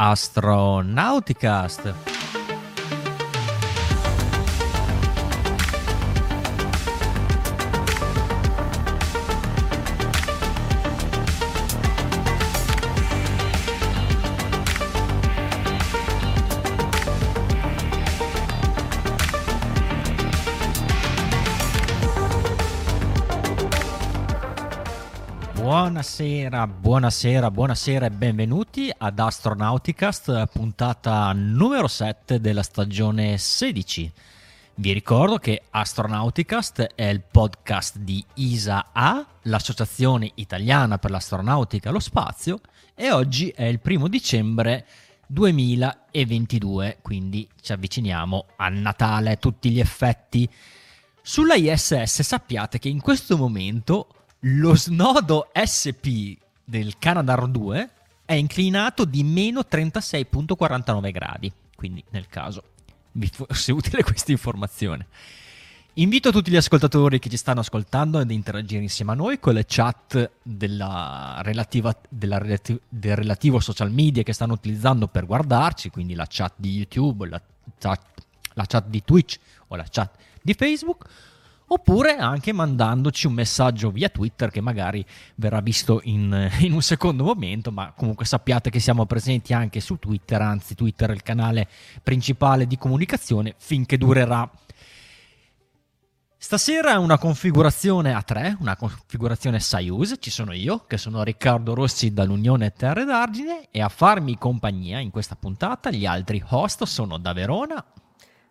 Astronauticast. Buonasera, buonasera, buonasera e benvenuti ad Astronauticast, puntata numero 7 della stagione 16. Vi ricordo che Astronauticast è il podcast di ISA-A, l'Associazione Italiana per l'Astronautica e lo Spazio, e oggi è il primo dicembre 2022, quindi ci avviciniamo a Natale a tutti gli effetti. Sulla ISS sappiate che in questo momento lo snodo SP del Canadarm 2 è inclinato di meno 36.49 gradi, quindi nel caso vi fosse utile questa informazione. Invito tutti gli ascoltatori che ci stanno ascoltando ad interagire insieme a noi con le chat della relativa, della relati- del relativo social media che stanno utilizzando per guardarci, quindi la chat di YouTube, la chat, la chat di Twitch o la chat di Facebook oppure anche mandandoci un messaggio via Twitter che magari verrà visto in, in, un secondo momento, ma comunque sappiate che siamo presenti anche su Twitter, anzi Twitter è il canale principale di comunicazione finché durerà. Stasera è una configurazione a tre, una configurazione Soyuz, ci sono io, che sono Riccardo Rossi dall'Unione Terre d'Argine, e a farmi compagnia in questa puntata gli altri host sono da Verona,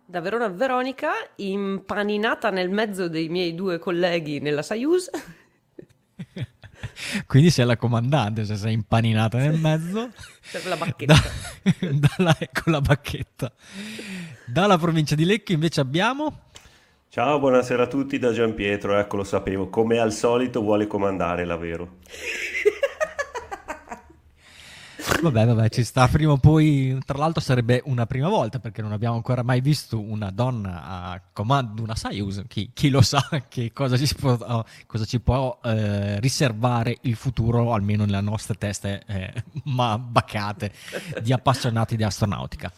da Verona a Veronica, impaninata nel mezzo dei miei due colleghi nella Soyuz. Quindi sei la comandante se sei impaninata nel mezzo. C'è la bacchetta. Da, dalla, ecco la bacchetta. Dalla provincia di Lecco invece abbiamo... Ciao, buonasera a tutti da Gian Pietro, ecco lo sapevo, come al solito vuole comandare la Vero. Vabbè, vabbè, ci sta prima o poi. Tra l'altro, sarebbe una prima volta perché non abbiamo ancora mai visto una donna a comando una Soyuz. Chi, chi, lo sa che cosa ci può, oh, cosa ci può eh, riservare il futuro, almeno nelle nostre teste eh, ma baccate di appassionati di astronautica.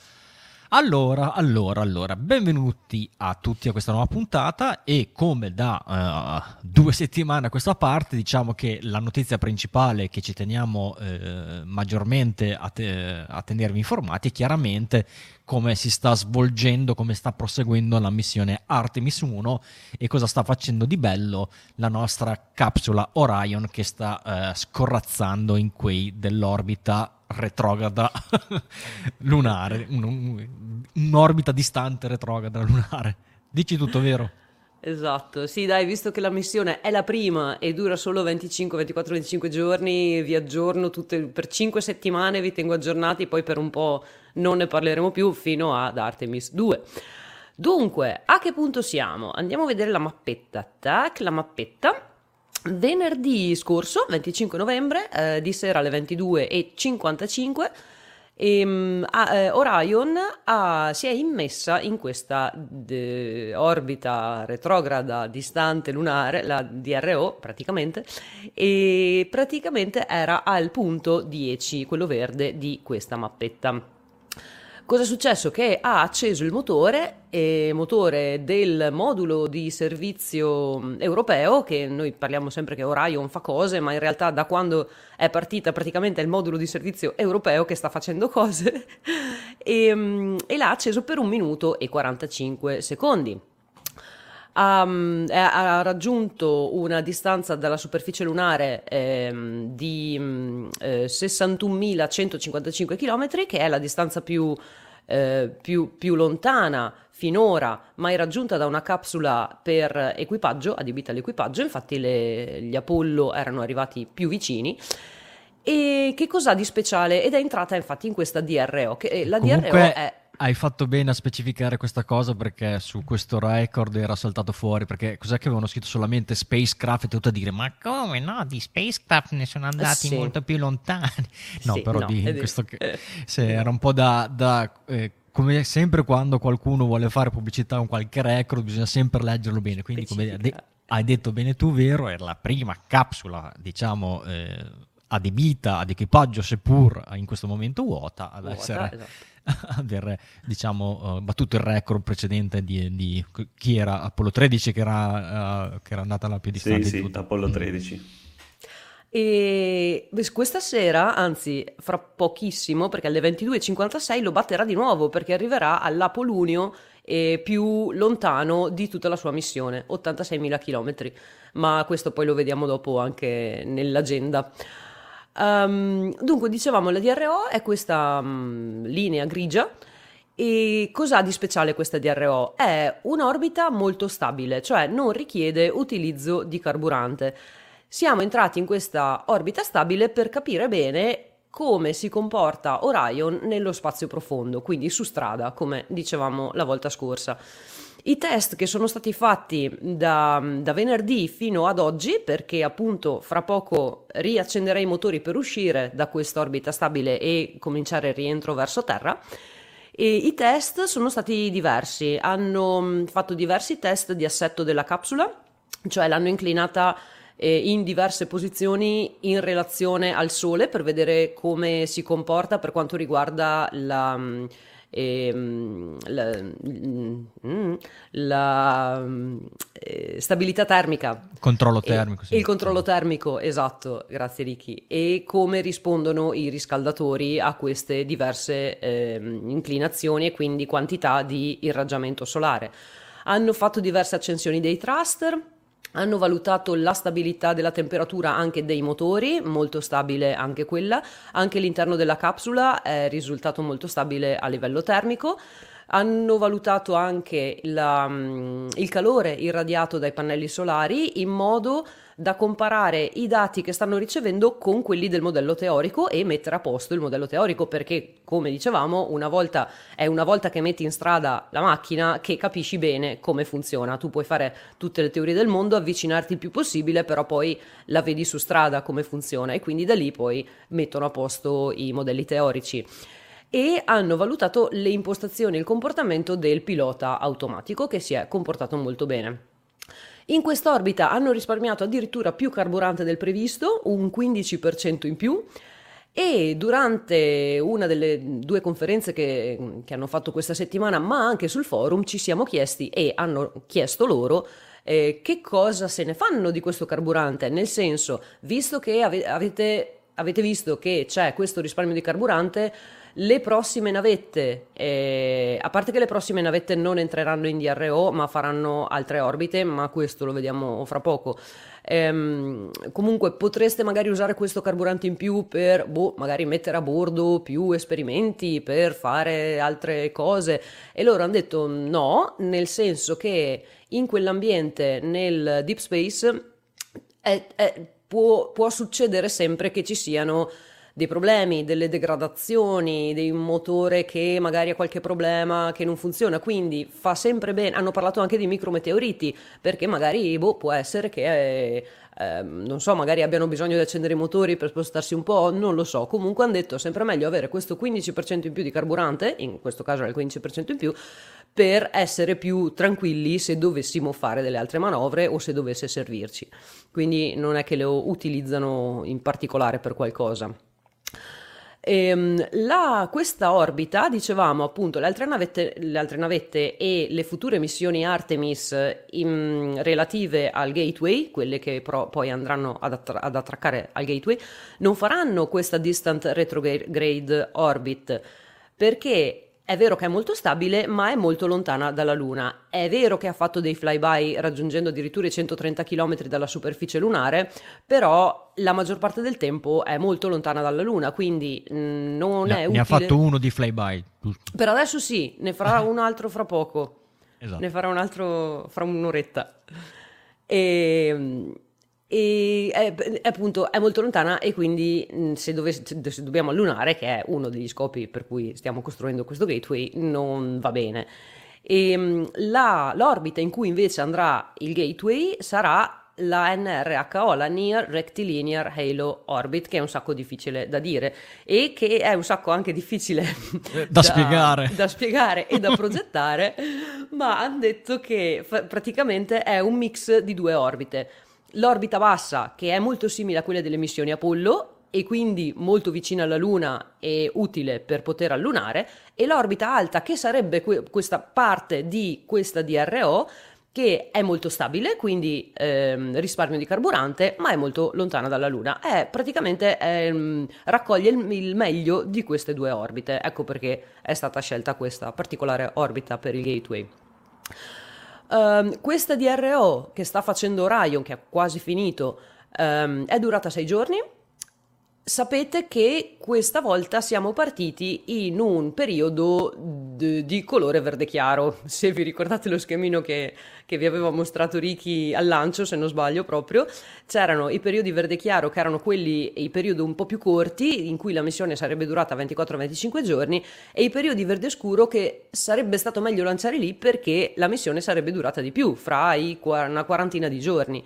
Allora, allora, allora, benvenuti a tutti a questa nuova puntata e come da uh, due settimane a questa parte diciamo che la notizia principale che ci teniamo uh, maggiormente a, te- a, tenervi informati è chiaramente come si sta svolgendo, come sta proseguendo la missione Artemis 1 e cosa sta facendo di bello la nostra capsula Orion che sta uh, scorrazzando in quei dell'orbita retrograda lunare, un'orbita distante retrograda lunare. Dici tutto, vero? Esatto, sì dai, visto che la missione è la prima e dura solo 25, 24, 25 giorni, vi aggiorno tutte, per 5 settimane vi tengo aggiornati, poi per un po' non ne parleremo più fino ad Artemis 2. Dunque, a che punto siamo? Andiamo a vedere la mappetta. Tac, la mappetta. Venerdì scorso, 25 novembre, eh, di sera alle 22.55, ehm, eh, Orion ha, si è immessa in questa de, orbita retrograda distante lunare, la DRO praticamente, e praticamente era al punto 10, quello verde di questa mappetta. Cosa è successo? Che ha acceso il motore, eh, motore del modulo di servizio mm, europeo, che noi parliamo sempre che Orion fa cose, ma in realtà da quando è partita praticamente è il modulo di servizio europeo che sta facendo cose, e, mm, e l'ha acceso per un minuto e 45 secondi ha, ha, raggiunto una distanza dalla superficie lunare eh, di eh, 61.155 km, che è la distanza più, eh, più, più, lontana finora mai raggiunta da una capsula per equipaggio, adibita all'equipaggio, infatti le, gli Apollo erano arrivati più vicini. E che cos'ha di speciale? Ed è entrata infatti in questa DRO, che eh, la Comunque... DRO è hai fatto bene a specificare questa cosa perché su questo record era saltato fuori perché cos'è che avevano scritto solamente spacecraft e tutto a dire ma come? No di spacecraft ne sono andati sì. molto più lontani. No sì, però no, di, questo che, sì, era un po' da, da eh, come sempre quando qualcuno vuole fare pubblicità con qualche record bisogna sempre leggerlo bene. Quindi come de- hai detto bene tu vero era la prima capsula diciamo eh, adibita ad equipaggio, seppur in questo momento vuota, ad Vuota, essere esatto. aver diciamo uh, battuto il record precedente di, di, chi era Apollo 13 che era, uh, che era andata la più distante sì, di sì, tutto. Apollo Mm. 13. E questa sera, anzi fra pochissimo, perché alle 22.56 lo batterà di nuovo perché arriverà all'Apolunio eh, più lontano di tutta la sua missione, 86.000 km. Ma questo poi lo vediamo dopo anche nell'agenda. Um, dunque, dicevamo, la DRO è questa um, linea grigia. E cos'ha di speciale questa DRO? È un'orbita molto stabile, cioè non richiede utilizzo di carburante. Siamo entrati in questa orbita stabile per capire bene come si comporta Orion nello spazio profondo, quindi su strada, come dicevamo la volta scorsa. I test che sono stati fatti da, da, venerdì fino ad oggi, perché appunto fra poco riaccenderei i motori per uscire da questa orbita stabile e cominciare il rientro verso Terra, e i test sono stati diversi, hanno fatto diversi test di assetto della capsula, cioè l'hanno inclinata in diverse posizioni in relazione al Sole per vedere come si comporta per quanto riguarda la, eh, la, mm, la eh, stabilità termica. Controllo termico. E, sì. Il controllo termico, esatto, grazie Ricky. E come rispondono i riscaldatori a queste diverse eh, inclinazioni e quindi quantità di irraggiamento solare. Hanno fatto diverse accensioni dei thruster hanno valutato la stabilità della temperatura anche dei motori, molto stabile anche quella, anche l'interno della capsula è risultato molto stabile a livello termico. Hanno valutato anche la, il calore irradiato dai pannelli solari in modo da comparare i dati che stanno ricevendo con quelli del modello teorico e mettere a posto il modello teorico perché come dicevamo una volta è una volta che metti in strada la macchina che capisci bene come funziona. Tu puoi fare tutte le teorie del mondo avvicinarti il più possibile però poi la vedi su strada come funziona e quindi da lì poi mettono a posto i modelli teorici e hanno valutato le impostazioni e il comportamento del pilota automatico che si è comportato molto bene. In quest'orbita hanno risparmiato addirittura più carburante del previsto, un 15% in più, e durante una delle due conferenze che, che, hanno fatto questa settimana, ma anche sul forum, ci siamo chiesti e hanno chiesto loro eh, che cosa se ne fanno di questo carburante, nel senso, visto che ave- avete, avete visto che c'è questo risparmio di carburante, le prossime navette, eh, a parte che le prossime navette non entreranno in DRO ma faranno altre orbite, ma questo lo vediamo fra poco. Ehm, comunque potreste magari usare questo carburante in più per boh, magari mettere a bordo più esperimenti, per fare altre cose. E loro hanno detto no, nel senso che in quell'ambiente, nel deep space, è, è, può, può succedere sempre che ci siano dei problemi, delle degradazioni, di un motore che magari ha qualche problema che non funziona, quindi fa sempre bene, hanno parlato anche di micrometeoriti, perché magari boh, può essere che, eh, eh, non so, magari abbiano bisogno di accendere i motori per spostarsi un po', non lo so, comunque hanno detto sempre meglio avere questo 15% in più di carburante, in questo caso era il 15% in più, per essere più tranquilli se dovessimo fare delle altre manovre o se dovesse servirci. Quindi non è che lo utilizzano in particolare per qualcosa. Ehm, la, questa orbita, dicevamo appunto, le altre, navette, le altre, navette, e le future missioni Artemis in, relative al gateway, quelle che pro, poi andranno ad, attra- ad attraccare al gateway, non faranno questa distant retrograde orbit perché è vero che è molto stabile, ma è molto lontana dalla Luna. È vero che ha fatto dei flyby raggiungendo addirittura i 130 km dalla superficie lunare, però la maggior parte del tempo è molto lontana dalla Luna, quindi mh, non ne, è utile. Ne ha fatto uno di flyby. Per adesso sì, ne farà un altro fra poco. Esatto. Ne farà un altro fra un'oretta. E e è, è, appunto è molto lontana e quindi se, dovesse, se, dobbiamo allunare, che è uno degli scopi per cui stiamo costruendo questo gateway, non va bene. E la, l'orbita in cui invece andrà il gateway sarà la NRHO, la Near Rectilinear Halo Orbit, che è un sacco difficile da dire e che è un sacco anche difficile da, da spiegare. da spiegare e da progettare, ma hanno detto che f- praticamente è un mix di due orbite l'orbita bassa, che è molto simile a quella delle missioni Apollo, e quindi molto vicina alla Luna e utile per poter allunare, e l'orbita alta che sarebbe que- questa parte di questa DRO che è molto stabile, quindi ehm, risparmio di carburante, ma è molto lontana dalla Luna. È praticamente ehm, raccoglie il, il, meglio di queste due orbite. Ecco perché è stata scelta questa particolare orbita per il Gateway. Um, questa DRO che sta facendo Orion, che è quasi finito, um, è durata sei giorni Sapete che questa volta siamo partiti in un periodo d- di colore verde chiaro. Se vi ricordate lo schemino che, che, vi aveva mostrato Ricky al lancio, se non sbaglio proprio, c'erano i periodi verde chiaro che erano quelli, i periodi un po' più corti, in cui la missione sarebbe durata 24-25 giorni, e i periodi verde scuro che sarebbe stato meglio lanciare lì perché la missione sarebbe durata di più, fra i, una quarantina di giorni.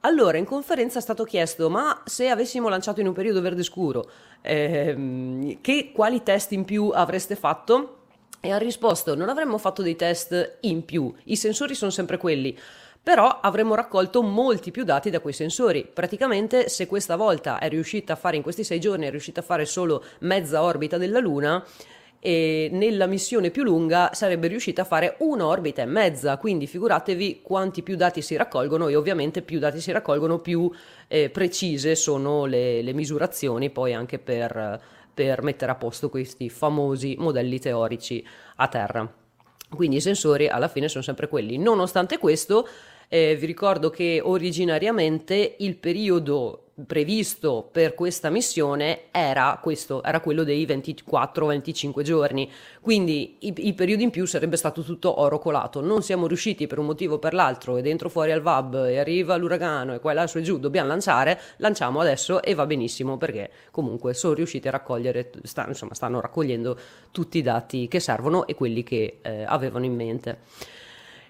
Allora, in conferenza è stato chiesto, ma se avessimo lanciato in un periodo verde scuro, ehm, che, quali test in più avreste fatto? E ha risposto, non avremmo fatto dei test in più, i sensori sono sempre quelli, però avremmo raccolto molti più dati da quei sensori. Praticamente, se questa volta è riuscita a fare, in questi sei giorni, è riuscita a fare solo mezza orbita della Luna, e nella missione più lunga sarebbe riuscita a fare un'orbita e mezza, quindi figuratevi quanti più dati si raccolgono e ovviamente più dati si raccolgono più eh, precise sono le, le, misurazioni poi anche per, per mettere a posto questi famosi modelli teorici a terra. Quindi i sensori alla fine sono sempre quelli. Nonostante questo, eh, vi ricordo che originariamente il periodo previsto per questa missione era questo, era quello dei 24-25 giorni, quindi i, i, periodi in più sarebbe stato tutto oro colato. Non siamo riusciti per un motivo o per l'altro, e dentro fuori al VAB, e arriva l'uragano, e qua e là su e giù, dobbiamo lanciare, lanciamo adesso e va benissimo perché comunque sono riusciti a raccogliere, sta, insomma stanno raccogliendo tutti i dati che servono e quelli che eh, avevano in mente.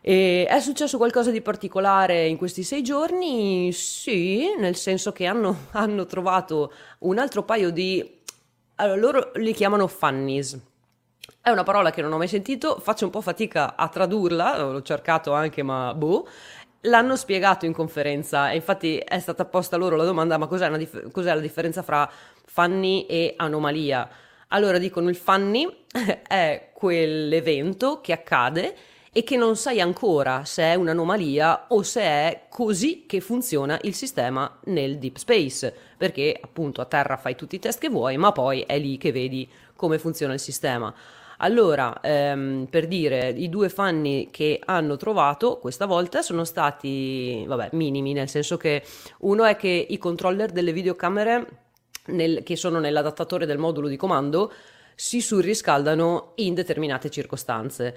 E è successo qualcosa di particolare in questi sei giorni? Sì, nel senso che hanno, hanno trovato un altro paio di... Allora, loro li chiamano funnies. È una parola che non ho mai sentito, faccio un po' fatica a tradurla, l'ho cercato anche, ma boh. L'hanno spiegato in conferenza e infatti è stata posta loro la domanda: ma cos'è, dif- cos'è la differenza fra funny e anomalia? Allora dicono il funny è quell'evento che accade e che non sai ancora se è un'anomalia o se è così che funziona il sistema nel deep space, perché appunto a terra fai tutti i test che vuoi, ma poi è lì che vedi come funziona il sistema. Allora, ehm, per dire, i due fanni che hanno trovato questa volta sono stati, vabbè, minimi, nel senso che uno è che i controller delle videocamere nel, che sono nell'adattatore del modulo di comando si surriscaldano in determinate circostanze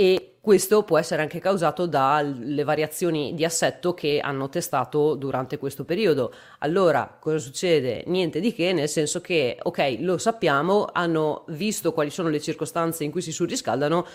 e questo può essere anche causato dalle variazioni di assetto che hanno testato durante questo periodo. Allora, cosa succede? Niente di che, nel senso che, ok, lo sappiamo, hanno visto quali sono le circostanze in cui si surriscaldano,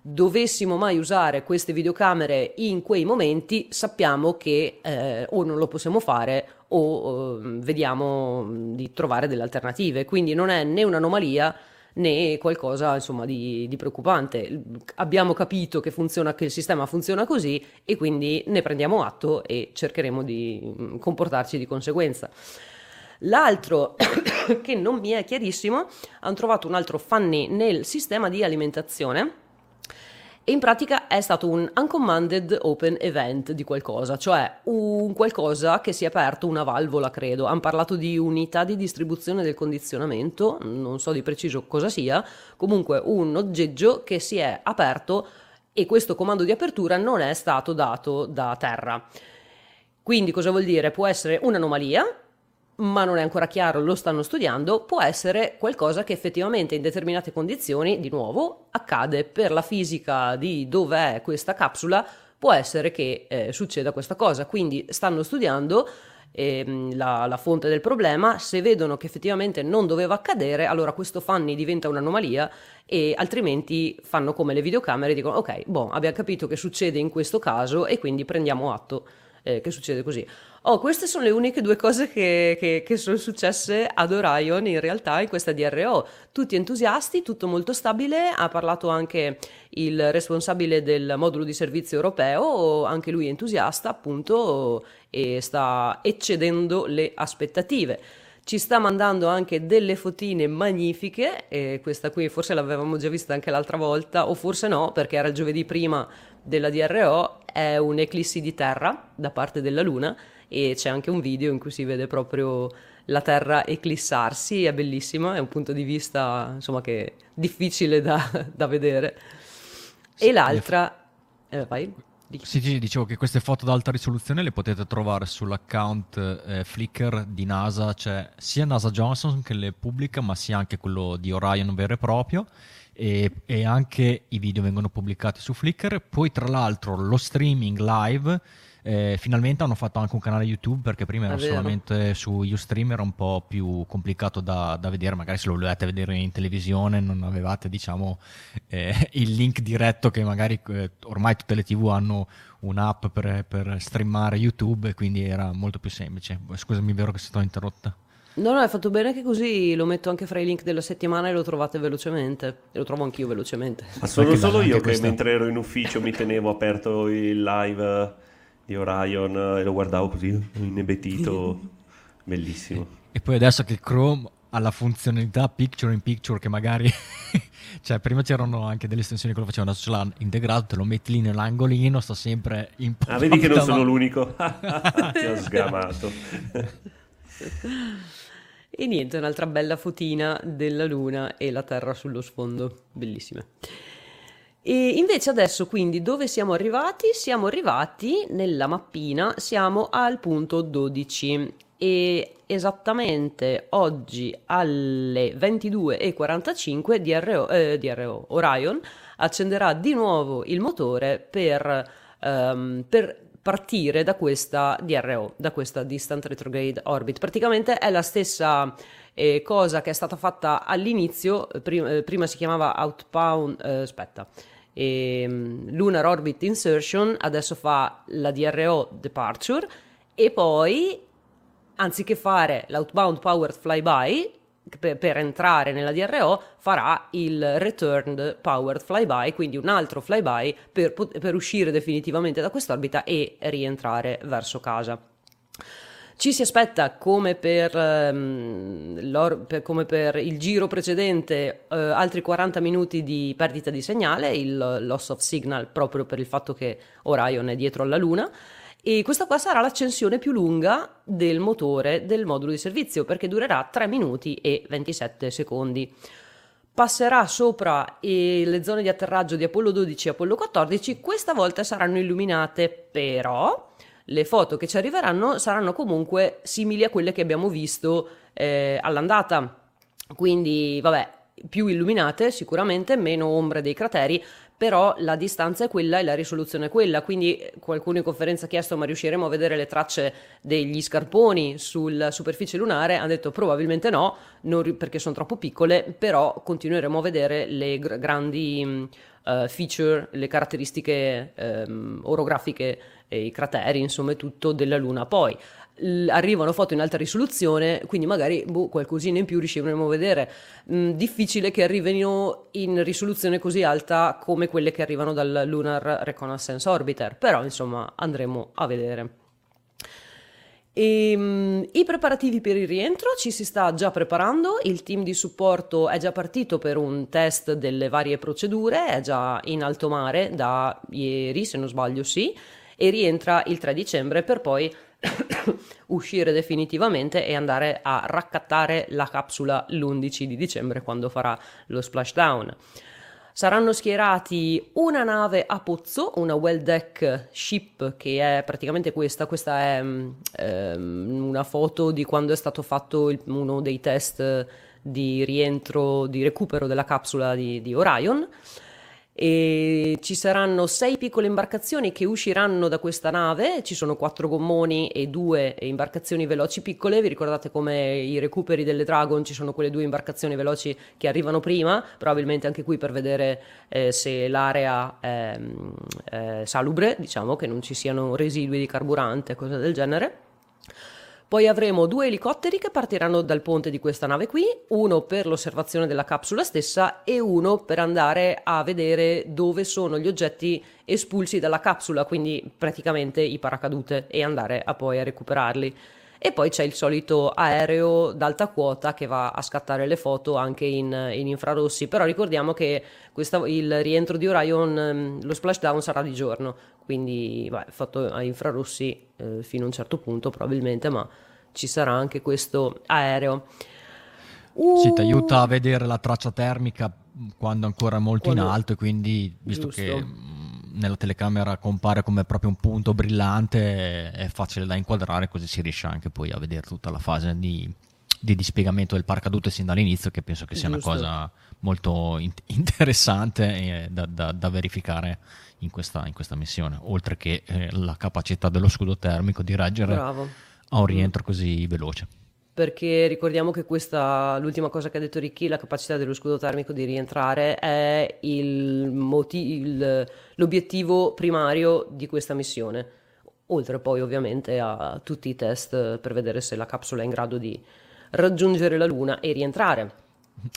dovessimo mai usare queste videocamere in quei momenti, sappiamo che eh, o non lo possiamo fare o eh, vediamo di trovare delle alternative. Quindi non è né un'anomalia né qualcosa insomma di, di, preoccupante. Abbiamo capito che funziona, che il sistema funziona così e quindi ne prendiamo atto e cercheremo di mm, comportarci di conseguenza. L'altro che non mi è chiarissimo, hanno trovato un altro funny nel sistema di alimentazione in pratica è stato un uncommanded open event di qualcosa, cioè un qualcosa che si è aperto, una valvola credo. Hanno parlato di unità di distribuzione del condizionamento, non so di preciso cosa sia, comunque un oggeggio che si è aperto e questo comando di apertura non è stato dato da terra. Quindi cosa vuol dire? Può essere un'anomalia, ma non è ancora chiaro, lo stanno studiando, può essere qualcosa che effettivamente in determinate condizioni, di nuovo, accade per la fisica di dove è questa capsula, può essere che eh, succeda questa cosa. Quindi stanno studiando ehm, la, la, fonte del problema, se vedono che effettivamente non doveva accadere, allora questo fanny diventa un'anomalia e altrimenti fanno come le videocamere e dicono ok, boh, abbiamo capito che succede in questo caso e quindi prendiamo atto eh, che succede così. Oh, queste sono le uniche due cose che, che, che, sono successe ad Orion in realtà in questa DRO. Tutti entusiasti, tutto molto stabile. Ha parlato anche il responsabile del modulo di servizio europeo, anche lui entusiasta appunto e sta eccedendo le aspettative. ci sta mandando anche delle fotine magnifiche, e questa qui forse l'avevamo già vista anche l'altra volta, o forse no, perché era il giovedì prima della DRO, è un'eclissi di terra da parte della Luna e c'è anche un video in cui si vede proprio la Terra eclissarsi, è bellissimo, è un punto di vista insomma che è difficile da, da vedere. Sì, e l'altra... Eh, vai. Sì, sì, dicevo che queste foto ad alta risoluzione le potete trovare sull'account eh, Flickr di NASA, c'è sia NASA Johnson che le pubblica, ma sia anche quello di Orion vero e proprio. E, e anche i video vengono pubblicati su Flickr. Poi, tra l'altro, lo streaming live eh, finalmente hanno fatto anche un canale YouTube perché prima era solamente su Ustream, era un po' più complicato da, da, vedere, magari se lo volevate vedere in televisione non avevate diciamo eh, il link diretto che magari eh, ormai tutte le tv hanno un'app per, per streamare YouTube e quindi era molto più semplice. Scusami, vero che sto interrotta. No, no, hai fatto bene che così lo metto anche fra i link della settimana e lo trovate velocemente. E lo trovo anch'io velocemente. Ma sono solo io che questa... mentre ero in ufficio mi tenevo aperto il live di Orion e lo guardavo così inebetito, bellissimo. E poi adesso che Chrome ha la funzionalità picture in picture che magari cioè prima c'erano anche delle estensioni che lo facevano adesso ce l'hanno integrato te lo metti lì nell'angolino sta sempre in ah vedi che non sono l'unico. Ti ho sgamato. E niente un'altra bella fotina della luna e la terra sullo sfondo. Bellissime e invece adesso quindi dove siamo arrivati? Siamo arrivati nella mappina, siamo al punto 12 e esattamente oggi alle 22.45 DRO, eh, DRO Orion accenderà di nuovo il motore per, um, per partire da questa DRO, da questa Distant Retrograde Orbit. Praticamente è la stessa eh, cosa che è stata fatta all'inizio, prima, eh, prima si chiamava Outbound, eh, aspetta, e ehm, Lunar Orbit Insertion adesso fa la DRO Departure e poi anziché fare l'outbound powered flyby per, per, entrare nella DRO farà il returned powered flyby quindi un altro flyby per, per uscire definitivamente da quest'orbita e rientrare verso casa ci si aspetta, come per, um, per, come per il giro precedente, uh, altri 40 minuti di perdita di segnale, il loss of signal proprio per il fatto che Orion è dietro alla Luna. E questa qua sarà l'accensione più lunga del motore del modulo di servizio perché durerà 3 minuti e 27 secondi. Passerà sopra eh, le zone di atterraggio di Apollo 12 e Apollo 14, questa volta saranno illuminate, però le foto che ci arriveranno saranno comunque simili a quelle che abbiamo visto eh, all'andata. Quindi, vabbè, più illuminate sicuramente, meno ombre dei crateri, però la distanza è quella e la risoluzione è quella. Quindi qualcuno in conferenza ha chiesto ma riusciremo a vedere le tracce degli scarponi sulla superficie lunare? Ha detto probabilmente no, non, perché sono troppo piccole, però continueremo a vedere le gr- grandi uh, feature, le caratteristiche um, orografiche i crateri, insomma, tutto della Luna. Poi l- arrivano foto in alta risoluzione, quindi magari boh, qualcosina in più riusciremo a vedere. Mm, difficile che arrivino in risoluzione così alta come quelle che arrivano dal Lunar Reconnaissance Orbiter, però insomma andremo a vedere. E, um, I preparativi per il rientro ci si sta già preparando, il team di supporto è già partito per un test delle varie procedure, è già in alto mare da ieri se non sbaglio sì, e rientra il 3 dicembre per poi uscire definitivamente e andare a raccattare la capsula l'11 di dicembre quando farà lo splashdown. Saranno schierati una nave a pozzo, una well deck ship che è praticamente questa, questa è um, una foto di quando è stato fatto il, uno dei test di rientro, di recupero della capsula di, di Orion e ci saranno sei piccole imbarcazioni che usciranno da questa nave, ci sono quattro gommoni e due imbarcazioni veloci piccole, vi ricordate come i recuperi delle Dragon? Ci sono quelle due imbarcazioni veloci che arrivano prima, probabilmente anche qui per vedere eh, se l'area è eh, salubre, diciamo che non ci siano residui di carburante, cose del genere. Poi avremo due elicotteri che partiranno dal ponte di questa nave qui, uno per l'osservazione della capsula stessa e uno per andare a vedere dove sono gli oggetti espulsi dalla capsula, quindi praticamente i paracadute e andare a poi a recuperarli. E poi c'è il solito aereo d'alta quota che va a scattare le foto anche in, in infrarossi, però ricordiamo che questa, il rientro di Orion, ehm, lo splashdown sarà di giorno, quindi beh, fatto a infrarossi eh, fino a un certo punto probabilmente, ma ci sarà anche questo aereo. Uh. Sì, ti aiuta a vedere la traccia termica quando ancora molto quando... in alto e quindi visto Giusto. che nella telecamera compare come proprio un punto brillante, è facile da inquadrare, così si riesce anche poi a vedere tutta la fase di, di dispiegamento del paracadute sin dall'inizio, che penso che sia Giusto. una cosa molto in- interessante da, da, da, verificare in questa, in questa, missione, oltre che eh, la capacità dello scudo termico di reggere Bravo. a un rientro così veloce perché ricordiamo che questa, l'ultima cosa che ha detto Ricchi, la capacità dello scudo termico di rientrare, è il moti- il, l'obiettivo primario di questa missione, oltre poi ovviamente a tutti i test per vedere se la capsula è in grado di raggiungere la Luna e rientrare.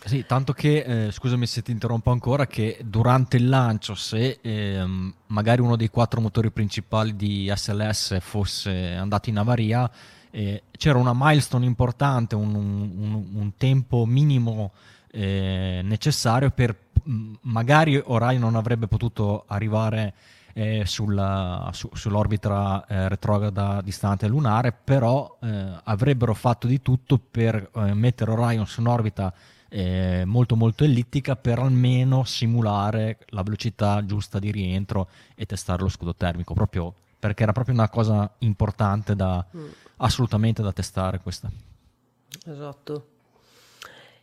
Sì, tanto che, eh, scusami se ti interrompo ancora, che durante il lancio, se eh, magari uno dei quattro motori principali di SLS fosse andato in avaria, eh, c'era una milestone importante, un, un, un tempo minimo eh, necessario per magari Orion non avrebbe potuto arrivare eh, sulla, su, sull'orbita eh, retrograda distante lunare, però eh, avrebbero fatto di tutto per eh, mettere Orion su un'orbita eh, molto molto ellittica per almeno simulare la velocità giusta di rientro e testare lo scudo termico, proprio perché era proprio una cosa importante da, mm. Assolutamente da testare questa. Esatto.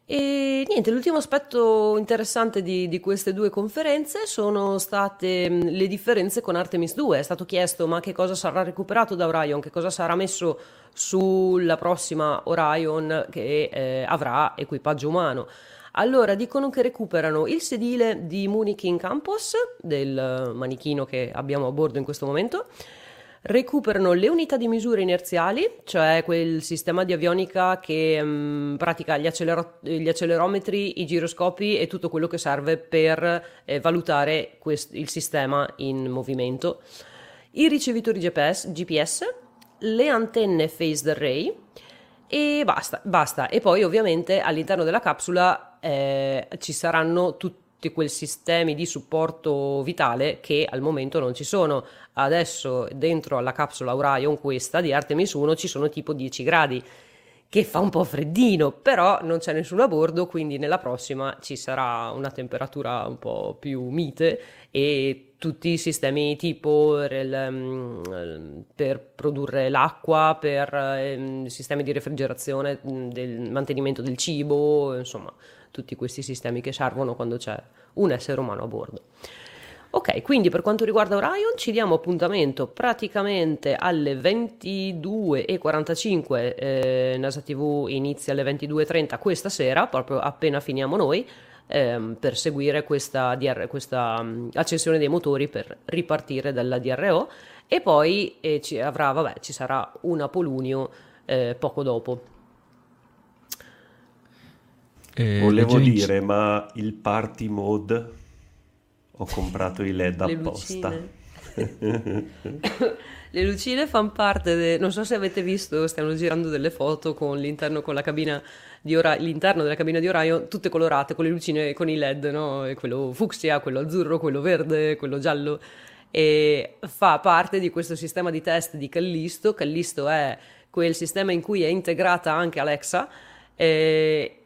E niente, l'ultimo aspetto interessante di, di, queste due conferenze sono state mm, le differenze con Artemis 2. È stato chiesto ma che cosa sarà recuperato da Orion, che cosa sarà messo sulla prossima Orion che eh, avrà equipaggio umano. Allora, dicono che recuperano il sedile di Munikin Campos, del manichino che abbiamo a bordo in questo momento, recuperano le unità di misura inerziali, cioè quel sistema di avionica che mh, pratica gli, accelero- gli, accelerometri, i giroscopi e tutto quello che serve per eh, valutare quest- il sistema in movimento, i ricevitori GPS, GPS le antenne phased array e basta, basta. E poi ovviamente all'interno della capsula eh, ci saranno tutti quei sistemi di supporto vitale che al momento non ci sono. Adesso dentro alla capsula Orion questa di Artemis 1 ci sono tipo 10 gradi che fa un po' freddino, però non c'è nessuno a bordo, quindi nella prossima ci sarà una temperatura un po' più mite e tutti i sistemi tipo um, per produrre l'acqua, per eh, sistemi di refrigerazione, del mantenimento del cibo, insomma, tutti questi sistemi che servono quando c'è un essere umano a bordo. Ok, quindi per quanto riguarda Orion ci diamo appuntamento praticamente alle 22.45, eh, NASA TV inizia alle 22.30 questa sera, proprio appena finiamo noi, ehm, per seguire questa, DR, questa um, accensione dei motori per ripartire dalla DRO e poi eh, ci, avrà, vabbè, ci sarà un Apolunio eh, poco dopo. Eh, Volevo dire, ma il party mode ho comprato i LED apposta. Le lucine fanno parte, de... non so se avete visto, stiamo girando delle foto con l'interno, con la cabina di Ora... l'interno della cabina di Orion, tutte colorate con le lucine, con i LED, no? quello fucsia, quello azzurro, quello verde, quello giallo. E fa parte di questo sistema di test di Callisto. Callisto è quel sistema in cui è integrata anche Alexa. E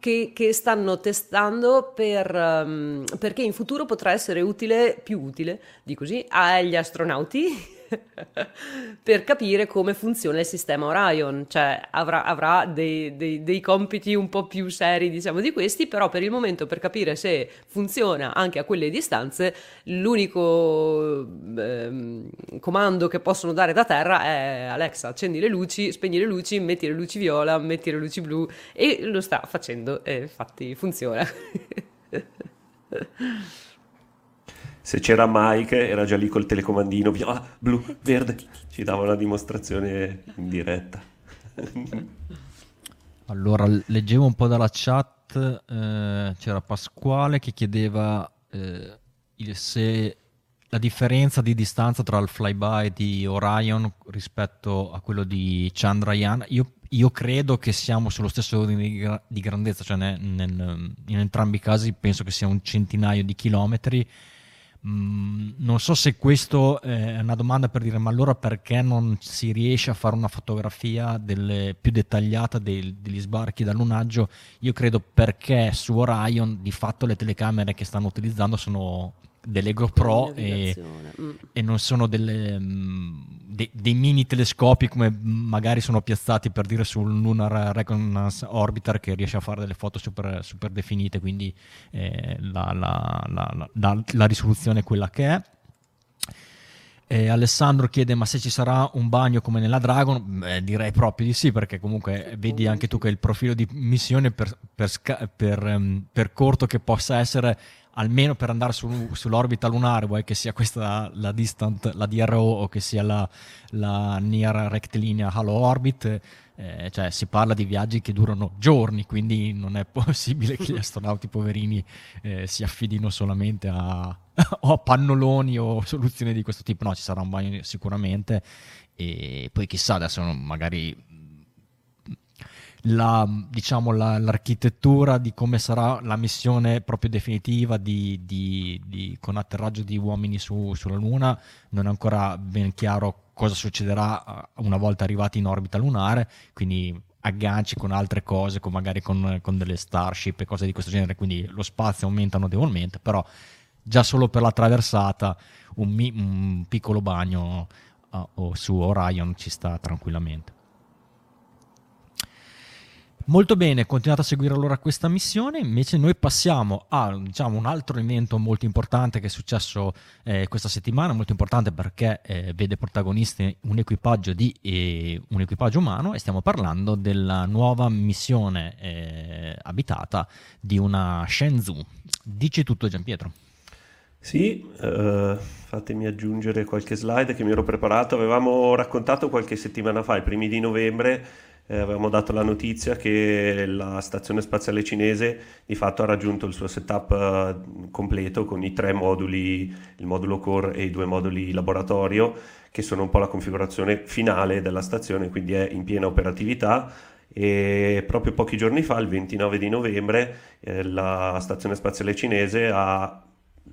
che, che, stanno testando per, um, perché in futuro potrà essere utile, più utile, di così, agli astronauti per capire come funziona il sistema Orion, cioè avrà, avrà dei, dei, dei, compiti un po' più seri diciamo di questi, però per il momento per capire se funziona anche a quelle distanze l'unico eh, comando che possono dare da terra è Alexa accendi le luci, spegni le luci, metti le luci viola, metti le luci blu e lo sta facendo e infatti funziona. se c'era Mike era già lì col telecomandino, viola, blu, verde, ci dava una dimostrazione in diretta. allora, leggevo un po' dalla chat, eh, c'era Pasquale che chiedeva eh, se la differenza di distanza tra il flyby di Orion rispetto a quello di Chandrayaan, io, io credo che siamo sullo stesso ordine di, di grandezza, cioè nel, nel, in entrambi i casi penso che sia un centinaio di chilometri. Mm, non so se questo è una domanda per dire, ma allora perché non si riesce a fare una fotografia delle, più dettagliata dei, degli sbarchi da lunaggio? Io credo perché su Orion di fatto le telecamere che stanno utilizzando sono delle GoPro e, mm. e, non sono delle, mm, de, dei mini telescopi come magari sono piazzati per dire sul Lunar Reconnaissance Orbiter che riesce a fare delle foto super, super definite, quindi eh, la, la, la, la, risoluzione è quella che è. E Alessandro chiede: Ma se ci sarà un bagno come nella Dragon? Beh, direi proprio di sì, perché comunque vedi anche tu che il profilo di missione per, per, per, um, per corto che possa essere almeno per andare su, sull'orbita lunare, vuoi che sia questa la distant, la DRO o che sia la, la near rectilinear halo orbit, eh, cioè si parla di viaggi che durano giorni, quindi non è possibile che gli astronauti poverini eh, si affidino solamente a, o pannoloni o soluzioni di questo tipo. No, ci sarà un bagno sicuramente. E poi chissà adesso magari la, diciamo, la, l'architettura di come sarà la missione proprio definitiva di, di, di, con atterraggio di uomini su, sulla Luna non è ancora ben chiaro cosa succederà eh, una volta arrivati in orbita lunare, quindi agganci con altre cose, con magari con, con delle Starship e cose di questo genere, quindi lo spazio aumenta notevolmente, però già solo per la traversata un, un piccolo bagno uh, su Orion ci sta tranquillamente. Molto bene, continuate a seguire allora questa missione, invece noi passiamo a diciamo, un altro evento molto importante che è successo eh, questa settimana, molto importante perché eh, vede protagonisti un equipaggio, di, eh, un equipaggio umano e stiamo parlando della nuova missione eh, abitata di una Shenzhou. Dici tutto Giampietro. Sì, uh, fatemi aggiungere qualche slide che mi ero preparato, avevamo raccontato qualche settimana fa, i primi di novembre, eh, avevamo dato la notizia che la stazione spaziale cinese di fatto ha raggiunto il suo setup eh, completo con i tre moduli, il modulo core e i due moduli laboratorio, che sono un po' la configurazione finale della stazione, quindi è in piena operatività. E proprio pochi giorni fa, il 29 di novembre, eh, la stazione spaziale cinese ha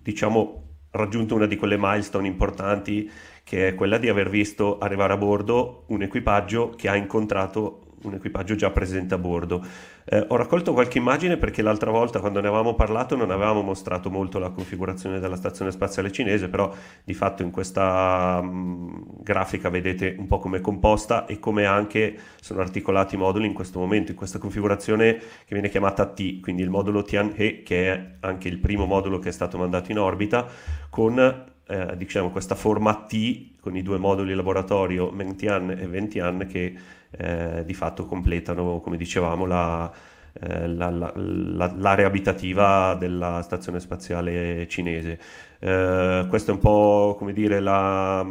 diciamo raggiunto una di quelle milestone importanti che è quella di aver visto arrivare a bordo un equipaggio che ha incontrato un equipaggio già presente a bordo. Eh, ho raccolto qualche immagine perché l'altra volta quando ne avevamo parlato non avevamo mostrato molto la configurazione della stazione spaziale cinese, però di fatto in questa mh, mm, grafica vedete un po' come è composta e come anche sono articolati i moduli in questo momento, in questa configurazione che viene chiamata T, quindi il modulo Tianhe che è anche il primo modulo che è stato mandato in orbita con eh, diciamo, questa forma T con i due moduli laboratorio Mengtian e Ventian che eh, di fatto completano, come dicevamo, la, eh, la, la, l'area abitativa della stazione spaziale cinese. Eh, questo è un po' come dire la,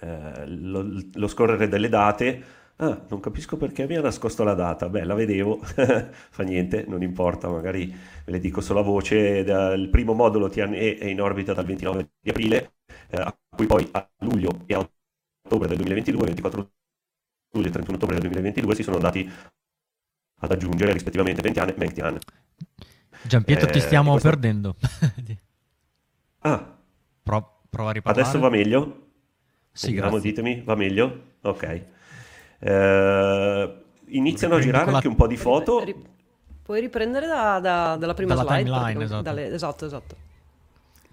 eh, lo, lo scorrere delle date. Ah, non capisco perché mi ha nascosto la data. Beh, la vedevo, fa niente, non importa, magari ve le dico solo a voce. Il primo modulo TNE è in orbita dal 29 di aprile, eh, a cui poi a luglio e a ottobre del 2022, 24 luglio e 31 ottobre del 2022 si sono andati ad aggiungere rispettivamente 20 anni e 20 anni. Giampietro, eh, ti stiamo questo... perdendo. ah. Pro- prova a riparlare. Adesso va meglio? Sì, Vediamo, ditemi, va meglio? Ok. Eh, iniziano a girare anche un po' di foto. Puoi riprendere da, da, dalla prima Dalla slide? Timeline, esatto. Dalle, esatto, esatto.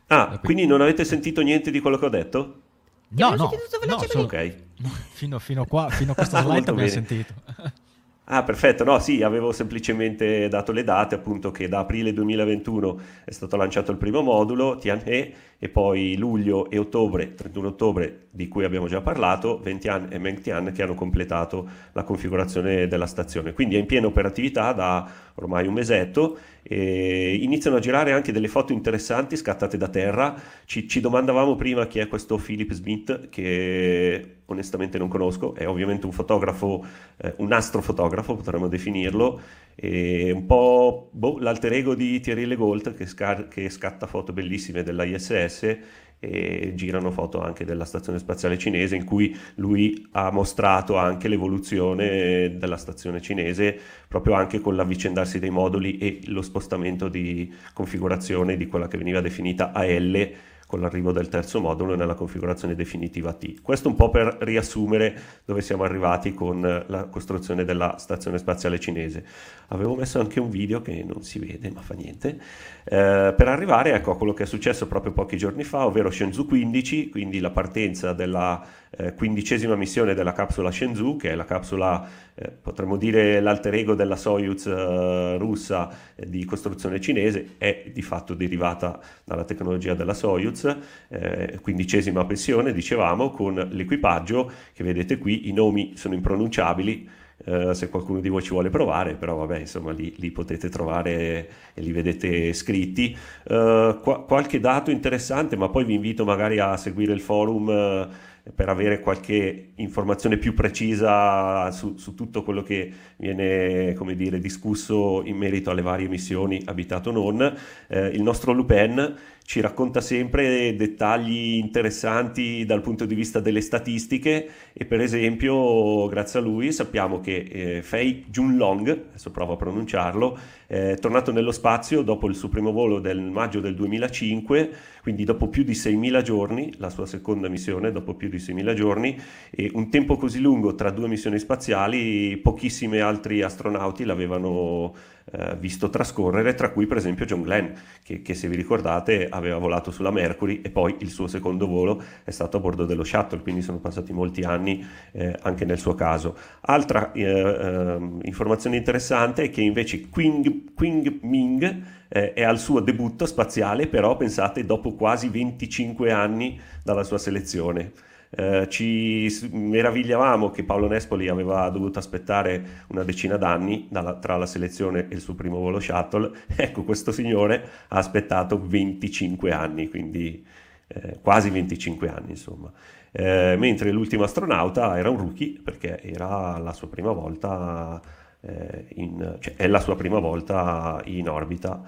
Ah, quindi non avete sentito niente di quello che ho detto? No, no, no, solo... ok. Fino, fino, qua, fino a questa slide abbiamo sentito. Ah, perfetto. No, sì, avevo semplicemente dato le date, appunto, che da aprile 2021 è stato lanciato il primo modulo, Tianhe, e poi luglio e ottobre, 31 ottobre, di cui abbiamo già parlato, Ventian e Mengtian che hanno completato la configurazione della stazione. Quindi è in piena operatività da ormai un mesetto e iniziano a girare anche delle foto interessanti scattate da terra. Ci, ci domandavamo prima chi è questo Philip Smith che onestamente non conosco, è ovviamente un fotografo, eh, un astrofotografo potremmo definirlo, e un po' boh, l'alter ego di Thierry Legault che, scar- che scatta foto bellissime della ISS e girano foto anche della stazione spaziale cinese in cui lui ha mostrato anche l'evoluzione della stazione cinese proprio anche con l'avvicendarsi dei moduli e lo spostamento di configurazione di quella che veniva definita AL con l'arrivo del terzo modulo nella configurazione definitiva T. Questo un po' per riassumere dove siamo arrivati con la costruzione della stazione spaziale cinese. Avevo messo anche un video che non si vede, ma fa niente, eh, per arrivare ecco, a quello che è successo proprio pochi giorni fa, ovvero Shenzhou 15, quindi la partenza della eh, quindicesima missione della capsula Shenzhou, che è la capsula, eh, potremmo dire l'alter ego della Soyuz eh, russa eh, di costruzione cinese, è di fatto derivata dalla tecnologia della Soyuz, eh, quindicesima missione, dicevamo, con l'equipaggio che vedete qui, i nomi sono impronunciabili, Uh, se qualcuno di voi ci vuole provare, però vabbè, insomma, li, li potete trovare e li vedete scritti. Uh, qua, qualche dato interessante, ma poi vi invito magari a seguire il forum uh, per avere qualche informazione più precisa su, su, tutto quello che viene come dire, discusso in merito alle varie missioni abitato non. Eh, il nostro Lupin ci racconta sempre dettagli interessanti dal punto di vista delle statistiche e per esempio grazie a lui sappiamo che eh, Fei Junlong, adesso provo a pronunciarlo, è tornato nello spazio dopo il suo primo volo del maggio del 2005, quindi dopo più di 6.000 giorni, la sua seconda missione dopo più di 6.000 giorni e un tempo così lungo tra due missioni spaziali pochissimi altri astronauti l'avevano eh, visto trascorrere, tra cui per esempio John Glenn, che, che, se vi ricordate aveva volato sulla Mercury e poi il suo secondo volo è stato a bordo dello shuttle, quindi sono passati molti anni eh, anche nel suo caso. Altra eh, ehm, informazione interessante è che invece Qing, Qing Ming eh, è al suo debutto spaziale, però pensate dopo quasi 25 anni dalla sua selezione. Eh, ci meravigliavamo che Paolo Nespoli aveva dovuto aspettare una decina d'anni dalla, tra la selezione e il suo primo volo shuttle. Ecco, questo signore ha aspettato 25 anni, quindi eh, quasi 25 anni, insomma. Eh, mentre l'ultimo astronauta era un rookie perché era la sua prima volta eh, in, cioè è la sua prima volta in orbita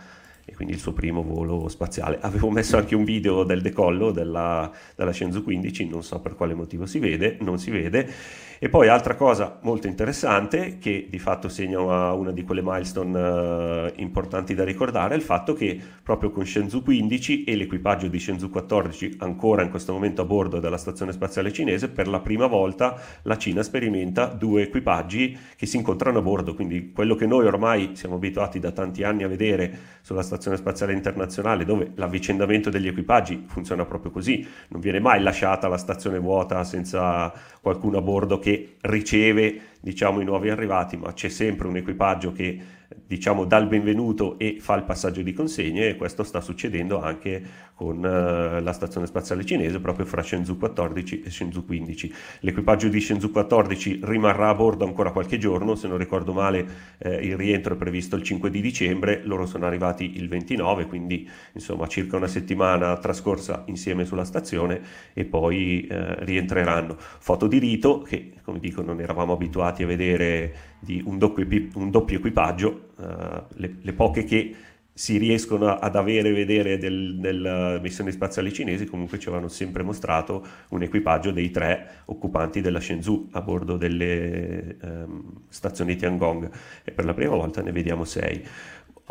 e quindi il suo primo volo spaziale. Avevo messo anche un video del decollo della, della Shenzhou 15, non so per quale motivo si vede, non si vede. E poi altra cosa molto interessante, che di fatto segna una di quelle milestone uh, importanti da ricordare, è il fatto che proprio con Shenzhou 15 e l'equipaggio di Shenzhou 14 ancora in questo momento a bordo della stazione spaziale cinese, per la prima volta la Cina sperimenta due equipaggi che si incontrano a bordo, quindi quello che noi ormai siamo abituati da tanti anni a vedere sulla stazione spaziale internazionale, dove l'avvicendamento degli equipaggi funziona proprio così, non viene mai lasciata la stazione vuota senza qualcuno a bordo che riceve diciamo, i nuovi arrivati, ma c'è sempre un equipaggio che diciamo, dà il benvenuto e fa il passaggio di consegne e questo sta succedendo anche con uh, la stazione spaziale cinese proprio fra Shenzhou 14 e Shenzhou 15. L'equipaggio di Shenzhou 14 rimarrà a bordo ancora qualche giorno, se non ricordo male eh, il rientro è previsto il 5 di dicembre, loro sono arrivati il 29, quindi insomma circa una settimana trascorsa insieme sulla stazione e poi eh, rientreranno. Foto di rito che come dico non eravamo abituati a vedere di un doppio, un doppio equipaggio, uh, le, le poche che si riescono ad avere e vedere del, delle missioni spaziali cinesi, comunque ci avevano sempre mostrato un equipaggio dei tre occupanti della Shenzhou a bordo delle um, stazioni Tiangong. E per la prima volta ne vediamo sei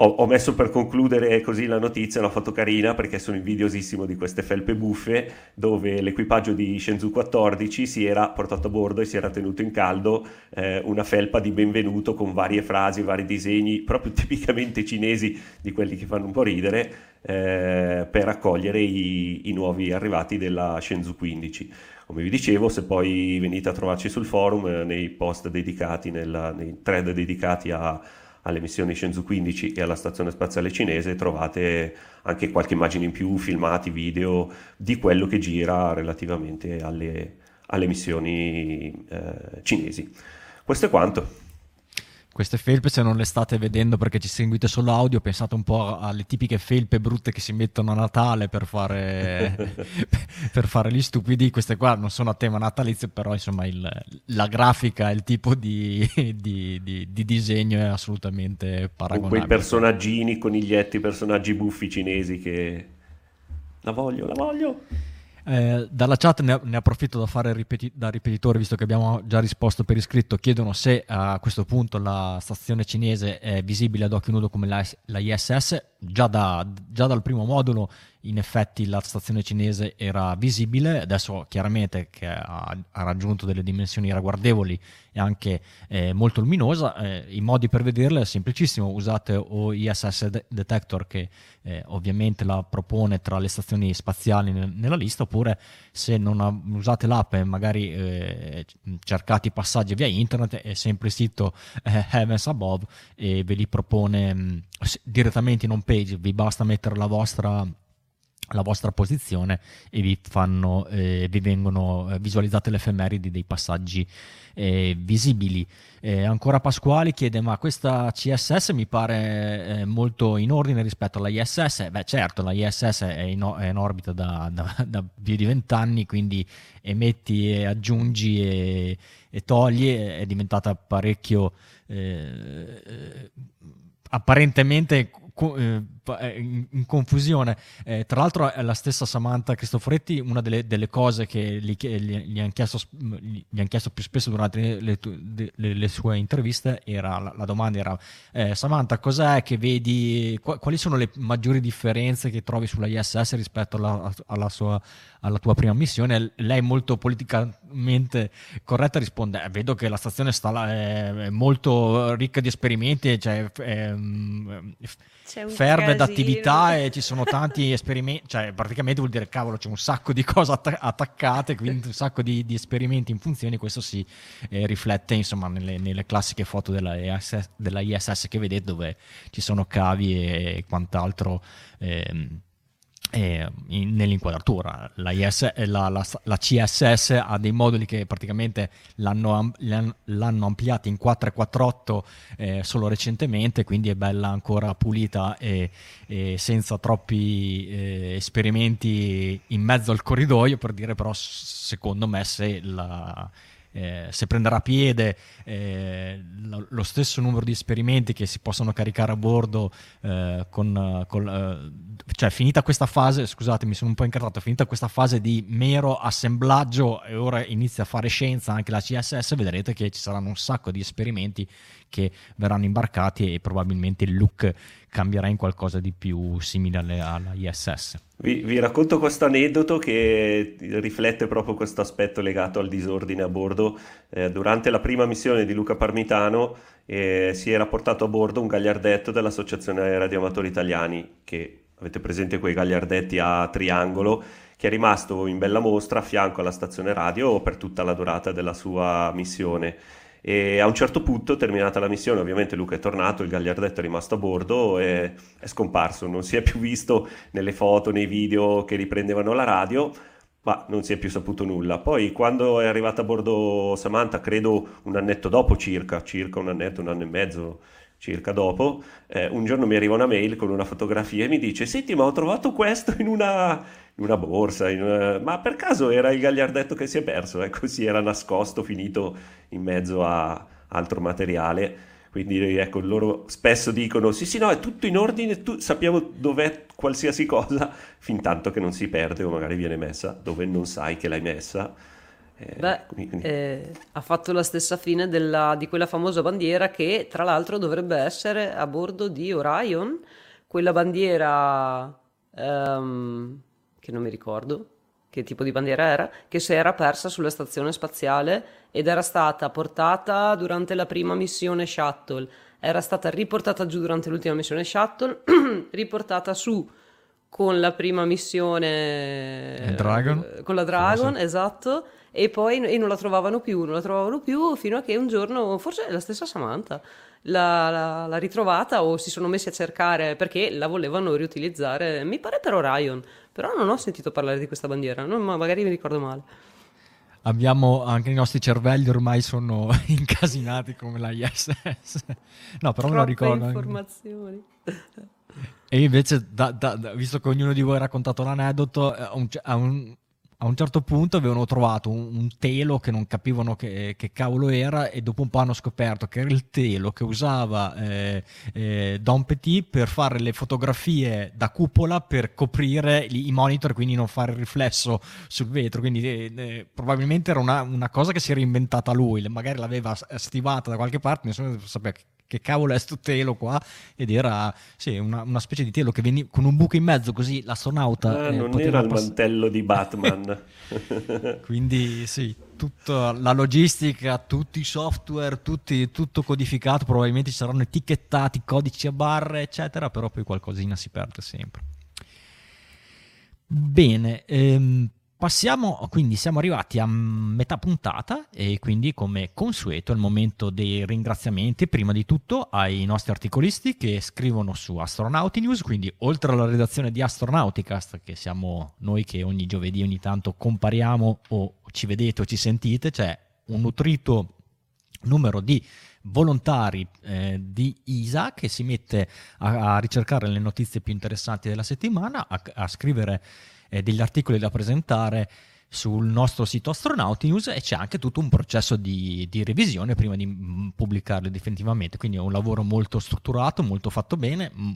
ho, ho, messo per concludere così la notizia una foto carina perché sono invidiosissimo di queste felpe buffe dove l'equipaggio di Shenzhou 14 si era portato a bordo e si era tenuto in caldo eh, una felpa di benvenuto con varie frasi, vari disegni proprio tipicamente cinesi di quelli che fanno un po' ridere eh, per accogliere i, i nuovi arrivati della Shenzhou 15 come vi dicevo, se poi venite a trovarci sul forum, eh, nei post dedicati, nella, nei thread dedicati a, alle missioni Shenzhou 15 e alla stazione spaziale cinese trovate anche qualche immagine in più, filmati, video di quello che gira relativamente alle, alle missioni eh, cinesi. Questo è quanto. Queste felpe, se non le state vedendo perché ci seguite solo audio, pensate un po' alle tipiche felpe brutte che si mettono a Natale per fare, per fare gli stupidi. Queste qua non sono a tema natalizio, però insomma il, la grafica, il tipo di, di, di, di, disegno è assolutamente paragonabile. Con quei personaggini, coniglietti, personaggi buffi cinesi che... La voglio, la voglio! Eh, dalla chat ne, ne, approfitto da fare ripeti- da ripetitore, visto che abbiamo già risposto per iscritto. Chiedono se a questo punto la stazione cinese è visibile ad occhio nudo come la, la ISS. Già, da, già, dal primo modulo, in effetti, la stazione cinese era visibile. Adesso, chiaramente, che ha, ha raggiunto delle dimensioni ragguardevoli e anche eh, molto luminosa, eh, i modi per vederla è semplicissimo. Usate o ISS Detector, che eh, ovviamente la propone tra le stazioni spaziali nel, nella lista, oppure se non usate l'app e magari eh, cercate i passaggi via internet, è sempre il sito eh, Heavens Above e ve li propone mh, mm, direttamente in home page, vi basta mettere la vostra la vostra posizione e vi, fanno, eh, vi vengono eh, visualizzate le effemeridi dei passaggi eh, visibili. Eh, ancora Pasquali chiede: Ma questa CSS mi pare eh, molto in ordine rispetto alla ISS? Beh, certo, la ISS è in, è in orbita da, da, da, più di vent'anni, quindi emetti e aggiungi e, e togli, è diventata parecchio. Eh, apparentemente eh, eh, in, confusione. Eh, tra l'altro è la stessa Samantha Cristoforetti, una delle, delle cose che gli, gli, gli, hanno chiesto, hanno chiesto, più spesso durante le, le, le sue interviste, era, la, la domanda era eh, Samantha, cos'è che vedi, quali sono le maggiori differenze che trovi sulla ISS rispetto alla, alla, sua, alla tua prima missione? Lei molto politicamente corretta risponde, eh, vedo che la stazione sta, è, è molto ricca di esperimenti, cioè, è, ferme d'attività e ci sono tanti esperimenti, cioè praticamente vuol dire cavolo c'è un sacco di cose att- attaccate, quindi un sacco di, di, esperimenti in funzione, questo si eh, riflette insomma nelle, nelle, classiche foto della ISS, della ISS, che vedete dove ci sono cavi e quant'altro. Eh, eh, in, nell'inquadratura. La, IS, la, la, la, CSS ha dei moduli che praticamente l'hanno, l'hanno ampliati in 4.4.8 eh, solo recentemente, quindi è bella ancora pulita e, e senza troppi eh, esperimenti in mezzo al corridoio, per dire però secondo me se la eh, se prenderà piede eh, lo, stesso numero di esperimenti che si possono caricare a bordo eh, con, con eh, cioè finita questa fase scusate mi sono un po' incartato finita questa fase di mero assemblaggio e ora inizia a fare scienza anche la CSS vedrete che ci saranno un sacco di esperimenti che verranno imbarcati e probabilmente il look cambierà in qualcosa di più simile alle, alla ISS. Vi, vi, racconto questo aneddoto che riflette proprio questo aspetto legato al disordine a bordo. Eh, durante la prima missione di Luca Parmitano eh, si era portato a bordo un gagliardetto dell'Associazione Radioamatori Italiani, che avete presente quei gagliardetti a triangolo, che è rimasto in bella mostra a fianco alla stazione radio per tutta la durata della sua missione. E a un certo punto, terminata la missione, ovviamente Luca è tornato, il gagliardetto è rimasto a bordo e è scomparso, non si è più visto nelle foto, nei video che riprendevano la radio, ma non si è più saputo nulla. Poi quando è arrivata a bordo Samantha, credo un annetto dopo circa, circa un annetto, un anno e mezzo circa dopo, eh, un giorno mi arriva una mail con una fotografia e mi dice, senti ma ho trovato questo in una in una borsa, in una... ma per caso era il gagliardetto che si è perso, ecco, si era nascosto, finito in mezzo a altro materiale. Quindi ecco, loro spesso dicono sì sì no, è tutto in ordine, tu... sappiamo dov'è qualsiasi cosa, fin tanto che non si perde o magari viene messa dove non sai che l'hai messa. Eh, Beh, quindi... eh, ha fatto la stessa fine della, di quella famosa bandiera che tra l'altro dovrebbe essere a bordo di Orion, quella bandiera... Um che non mi ricordo che tipo di bandiera era, che si era persa sulla stazione spaziale ed era stata portata durante la prima missione Shuttle, era stata riportata giù durante l'ultima missione Shuttle, riportata su con la prima missione Dragon. Eh, con la Dragon, esatto, e poi e non la trovavano più, non la trovavano più fino a che un giorno, forse è la stessa Samantha, l'ha, l'ha, l'ha ritrovata o si sono messi a cercare perché la volevano riutilizzare, mi pare per Orion, però non ho sentito parlare di questa bandiera, non, magari mi ricordo male. Abbiamo anche i nostri cervelli ormai sono incasinati come la ISS. No, però Troppe me lo ricordo. informazioni. E invece, da, da, visto che ognuno di voi ha raccontato l'aneddoto, a un, a un a un certo punto avevano trovato un, un telo che non capivano che, che, cavolo era e dopo un po' hanno scoperto che era il telo che usava eh, eh, Don Petit per fare le fotografie da cupola per coprire i, monitor quindi non fare il riflesso sul vetro. Quindi eh, eh, probabilmente era una, una, cosa che si era inventata lui magari l'aveva stivata da qualche parte nessuno sapeva che cavolo è sto telo qua? Ed era sì, una, una, specie di telo che veniva con un buco in mezzo così l'astronauta... Eh, non era il pass- mantello di Batman. Quindi sì, tutta la logistica, tutti i software, tutti, tutto codificato, probabilmente ci saranno etichettati, codici a barre, eccetera, però poi qualcosina si perde sempre. Bene, ehm, Passiamo, quindi siamo arrivati a metà puntata e quindi come consueto è il momento dei ringraziamenti. Prima di tutto ai nostri articolisti che scrivono su Astronauti News, quindi oltre alla redazione di Astronauticast che siamo noi che ogni giovedì ogni tanto compariamo o ci vedete o ci sentite, c'è un nutrito numero di volontari eh, di ISA che si mette a, a, ricercare le notizie più interessanti della settimana, a, a scrivere eh, degli articoli da presentare sul nostro sito Astronauti News e c'è anche tutto un processo di, di, revisione prima di mm, pubblicarli definitivamente, quindi è un lavoro molto strutturato, molto fatto bene, mm,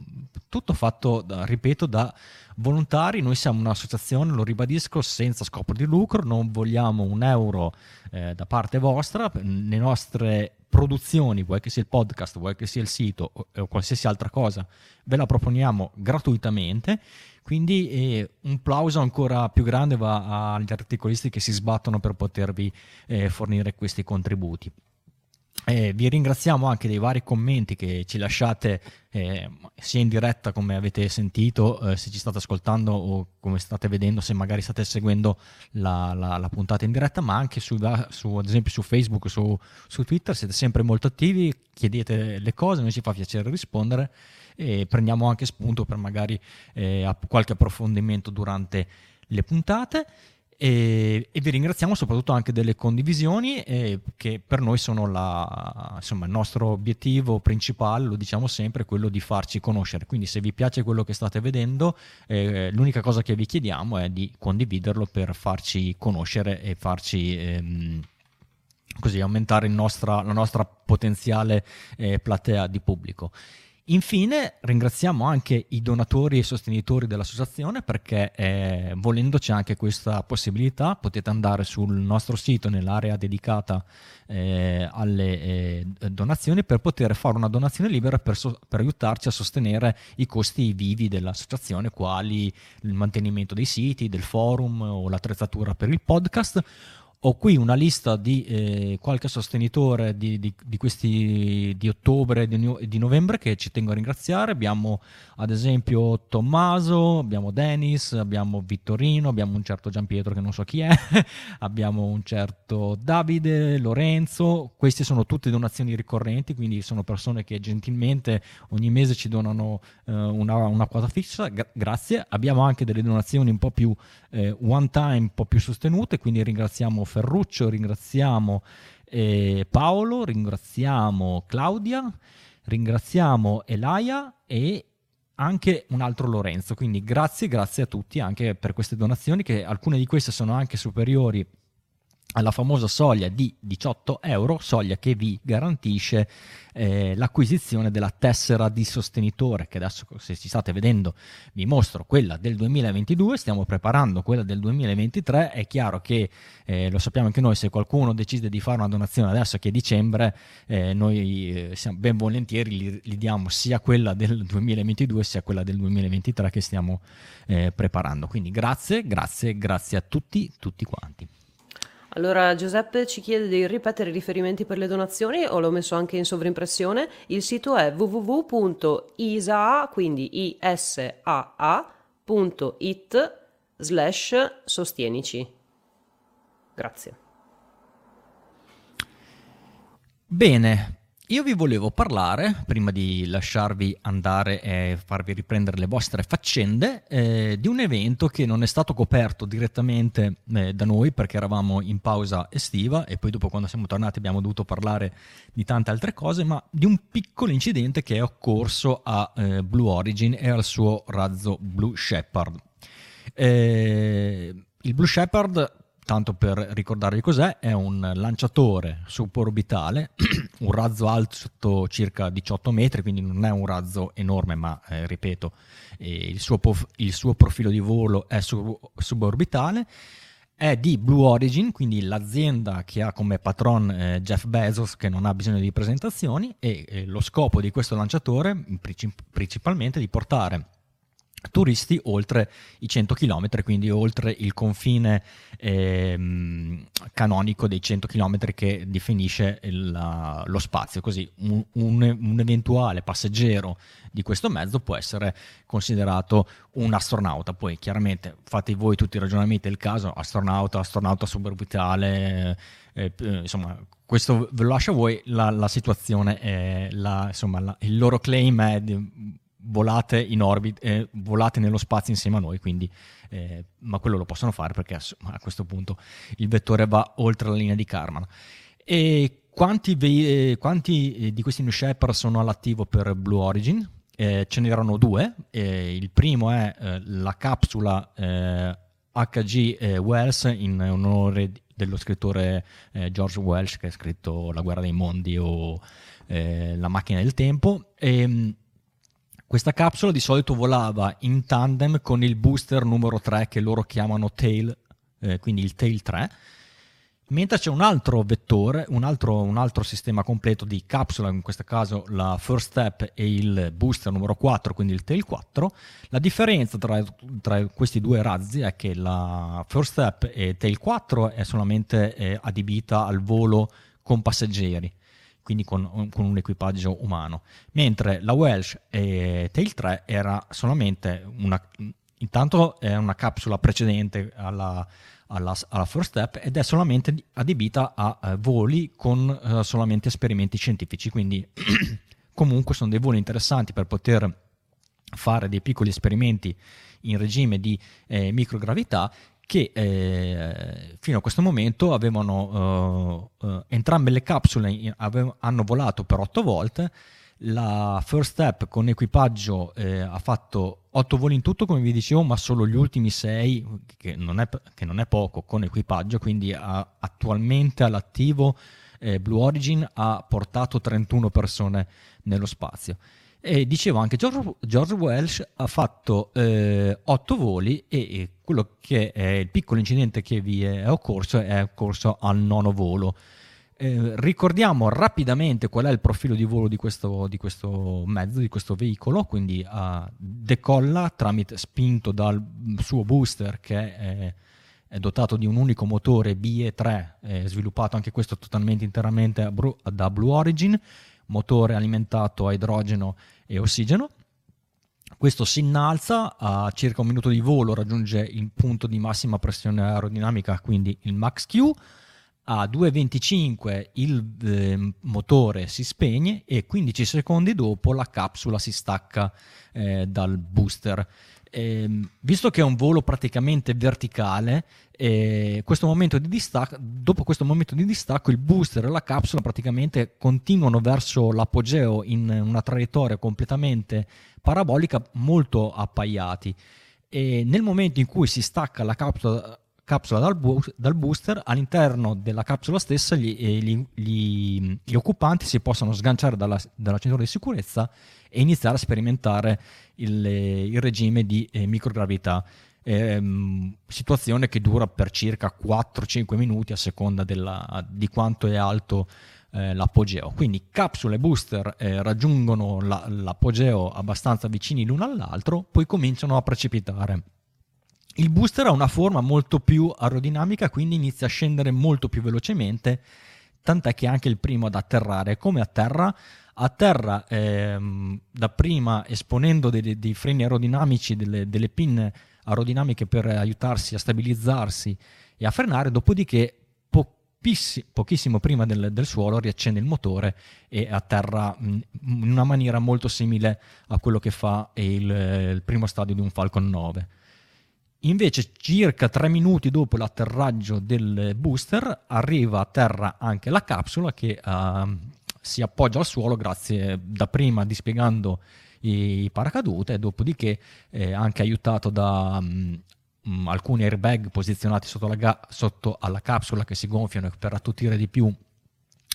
tutto fatto, ripeto, da volontari, noi siamo un'associazione, lo ribadisco, senza scopo di lucro, non vogliamo un euro eh, da parte vostra, le nostre produzioni, vuoi che sia il podcast, vuoi che sia il sito o, o qualsiasi altra cosa, ve la proponiamo gratuitamente quindi eh, un plauso ancora più grande va agli articolisti che si sbattono per potervi eh, fornire questi contributi. Eh, vi ringraziamo anche dei vari commenti che ci lasciate eh, sia in diretta come avete sentito, eh, se ci state ascoltando o come state vedendo, se magari state seguendo la, la, la puntata in diretta, ma anche su, su, ad esempio su Facebook, su, su Twitter, siete sempre molto attivi, chiedete le cose, noi ci fa piacere rispondere e prendiamo anche spunto per magari eh, qualche approfondimento durante le puntate. E, e, vi ringraziamo soprattutto anche delle condivisioni eh, che per noi sono la, insomma, il nostro obiettivo principale, lo diciamo sempre, quello di farci conoscere. Quindi se vi piace quello che state vedendo, eh, l'unica cosa che vi chiediamo è di condividerlo per farci conoscere e farci... Ehm, così aumentare nostra, la nostra potenziale eh, platea di pubblico. Infine ringraziamo anche i donatori e sostenitori dell'associazione perché eh, volendo anche questa possibilità, potete andare sul nostro sito nell'area dedicata eh, alle eh, donazioni per poter fare una donazione libera per, so- per, aiutarci a sostenere i costi vivi dell'associazione quali il mantenimento dei siti, del forum o l'attrezzatura per il podcast ho qui una lista di eh, qualche sostenitore di, di, di, questi di ottobre e di, di, novembre che ci tengo a ringraziare. Abbiamo ad esempio Tommaso, abbiamo Denis, abbiamo Vittorino, abbiamo un certo Giampietro che non so chi è, abbiamo un certo Davide, Lorenzo. Queste sono tutte donazioni ricorrenti, quindi sono persone che gentilmente ogni mese ci donano eh, una, una, quota fissa. Gra- grazie. Abbiamo anche delle donazioni un po' più eh, one time, un po' più sostenute, quindi ringraziamo Ferruccio, ringraziamo eh, Paolo, ringraziamo Claudia, ringraziamo Elaia e anche un altro Lorenzo. Quindi grazie, grazie a tutti anche per queste donazioni, che alcune di queste sono anche superiori alla famosa soglia di 18 euro, soglia che vi garantisce eh, l'acquisizione della tessera di sostenitore, che adesso se ci state vedendo vi mostro quella del 2022, stiamo preparando quella del 2023, è chiaro che eh, lo sappiamo anche noi, se qualcuno decide di fare una donazione adesso che è dicembre, eh, noi eh, siamo ben volentieri gli, gli, diamo sia quella del 2022 sia quella del 2023 che stiamo eh, preparando. Quindi grazie, grazie, grazie a tutti, tutti quanti. Allora Giuseppe ci chiede di ripetere i riferimenti per le donazioni, o l'ho messo anche in sovrimpressione. Il sito è www.isaa, quindi isaa.it slash sostienici. Grazie. Bene, io vi volevo parlare, prima di lasciarvi andare e farvi riprendere le vostre faccende, eh, di un evento che non è stato coperto direttamente eh, da noi perché eravamo in pausa estiva e poi dopo quando siamo tornati abbiamo dovuto parlare di tante altre cose, ma di un piccolo incidente che è occorso a eh, Blue Origin e al suo razzo Blue Shepard. Eh, il Blue Shepard tanto per ricordarvi cos'è, è un lanciatore suborbitale, un razzo alto circa 18 metri, quindi non è un razzo enorme, ma eh, ripeto, eh, il, suo pof- il, suo profilo di volo è sub- suborbitale. È di Blue Origin, quindi l'azienda che ha come patron eh, Jeff Bezos, che non ha bisogno di presentazioni, e eh, lo scopo di questo lanciatore princip- principalmente di portare turisti oltre i 100 km, quindi oltre il confine ehm, canonico dei 100 km che definisce il, lo spazio. Così un, un, eventuale passeggero di questo mezzo può essere considerato un astronauta. Poi chiaramente fate voi tutti i ragionamenti del caso, astronauta, astronauta suborbitale, eh, eh, insomma questo ve lo lascio a voi, la, la situazione è, la, insomma, il loro claim è di, volate in orbita, eh, volate nello spazio insieme a noi, quindi, eh, ma quello lo possono fare perché a questo punto il vettore va oltre la linea di Karman. E quanti, ve- eh, quanti eh, di questi New Shepard sono all'attivo per Blue Origin? Eh, ce n'erano due, il primo è eh, la capsula HG Wells in onore dello scrittore George Welsh che ha scritto La guerra dei mondi o La macchina del tempo. E, ehm, questa capsula di solito volava in tandem con il booster numero 3 che loro chiamano Tail, eh, quindi il Tail 3, mentre c'è un altro vettore, un altro, un altro, sistema completo di capsula, in questo caso la First Step e il booster numero 4, quindi il Tail 4. La differenza tra, tra questi due razzi è che la First Step e Tail 4 è solamente eh, adibita al volo con passeggeri quindi con, con, un equipaggio umano, mentre la Welsh e Tail 3 era solamente una, intanto è una capsula precedente alla, alla, alla, First Step ed è solamente adibita a uh, voli con uh, solamente esperimenti scientifici, quindi comunque sono dei voli interessanti per poter fare dei piccoli esperimenti in regime di eh, microgravità che eh, fino a questo momento avevano uh, uh, entrambe le capsule ave- hanno volato per 8 volte la First Step con equipaggio eh, ha fatto 8 voli in tutto come vi dicevo ma solo gli ultimi 6 che non è, che non è poco con equipaggio. Quindi ha, attualmente all'attivo eh, Blue Origin ha portato 31 persone nello spazio e dicevo anche George, George Welsh ha fatto eh, otto voli e quello che è il piccolo incidente che vi è occorso è occorso al nono volo. Eh, ricordiamo rapidamente qual è il profilo di volo di questo, di questo mezzo, di questo veicolo, quindi uh, decolla tramite spinto dal suo booster che è, è dotato di un unico motore BE3, sviluppato anche questo totalmente interamente da Blue Origin, motore alimentato a idrogeno e ossigeno. Questo si innalza a circa un minuto di volo, raggiunge il punto di massima pressione aerodinamica, quindi il max Q. A 2,25 il eh, motore si spegne e 15 secondi dopo la capsula si stacca eh, dal booster. Eh, visto che è un volo praticamente verticale, e questo distacco, dopo questo momento di distacco il booster e la capsula praticamente continuano verso l'apogeo in una traiettoria completamente parabolica molto appaiati. E nel momento in cui si stacca la capsula, capsula dal, bu- dal, booster all'interno della capsula stessa gli, eh, gli, gli, gli occupanti si possono sganciare dalla, dalla, cintura di sicurezza e iniziare a sperimentare il, il regime di eh, microgravità ehm, situazione che dura per circa 4-5 minuti a seconda della, di quanto è alto eh, l'apogeo. Quindi capsule e booster eh, raggiungono la, l'apogeo abbastanza vicini l'uno all'altro, poi cominciano a precipitare. Il booster ha una forma molto più aerodinamica, quindi inizia a scendere molto più velocemente, tant'è che è anche il primo ad atterrare. Come atterra? Atterra ehm, dapprima esponendo dei, dei freni aerodinamici, delle, delle pinne aerodinamiche per aiutarsi a stabilizzarsi e a frenare, dopodiché pochissimo prima del, del, suolo riaccende il motore e atterra in una maniera molto simile a quello che fa il, il primo stadio di un Falcon 9. Invece, circa tre minuti dopo l'atterraggio del booster, arriva a terra anche la capsula che uh, si appoggia al suolo grazie dapprima dispiegando i paracadute, dopodiché eh, anche aiutato da, um, alcuni airbag posizionati sotto, ga- sotto, alla capsula che si gonfiano per attutire di più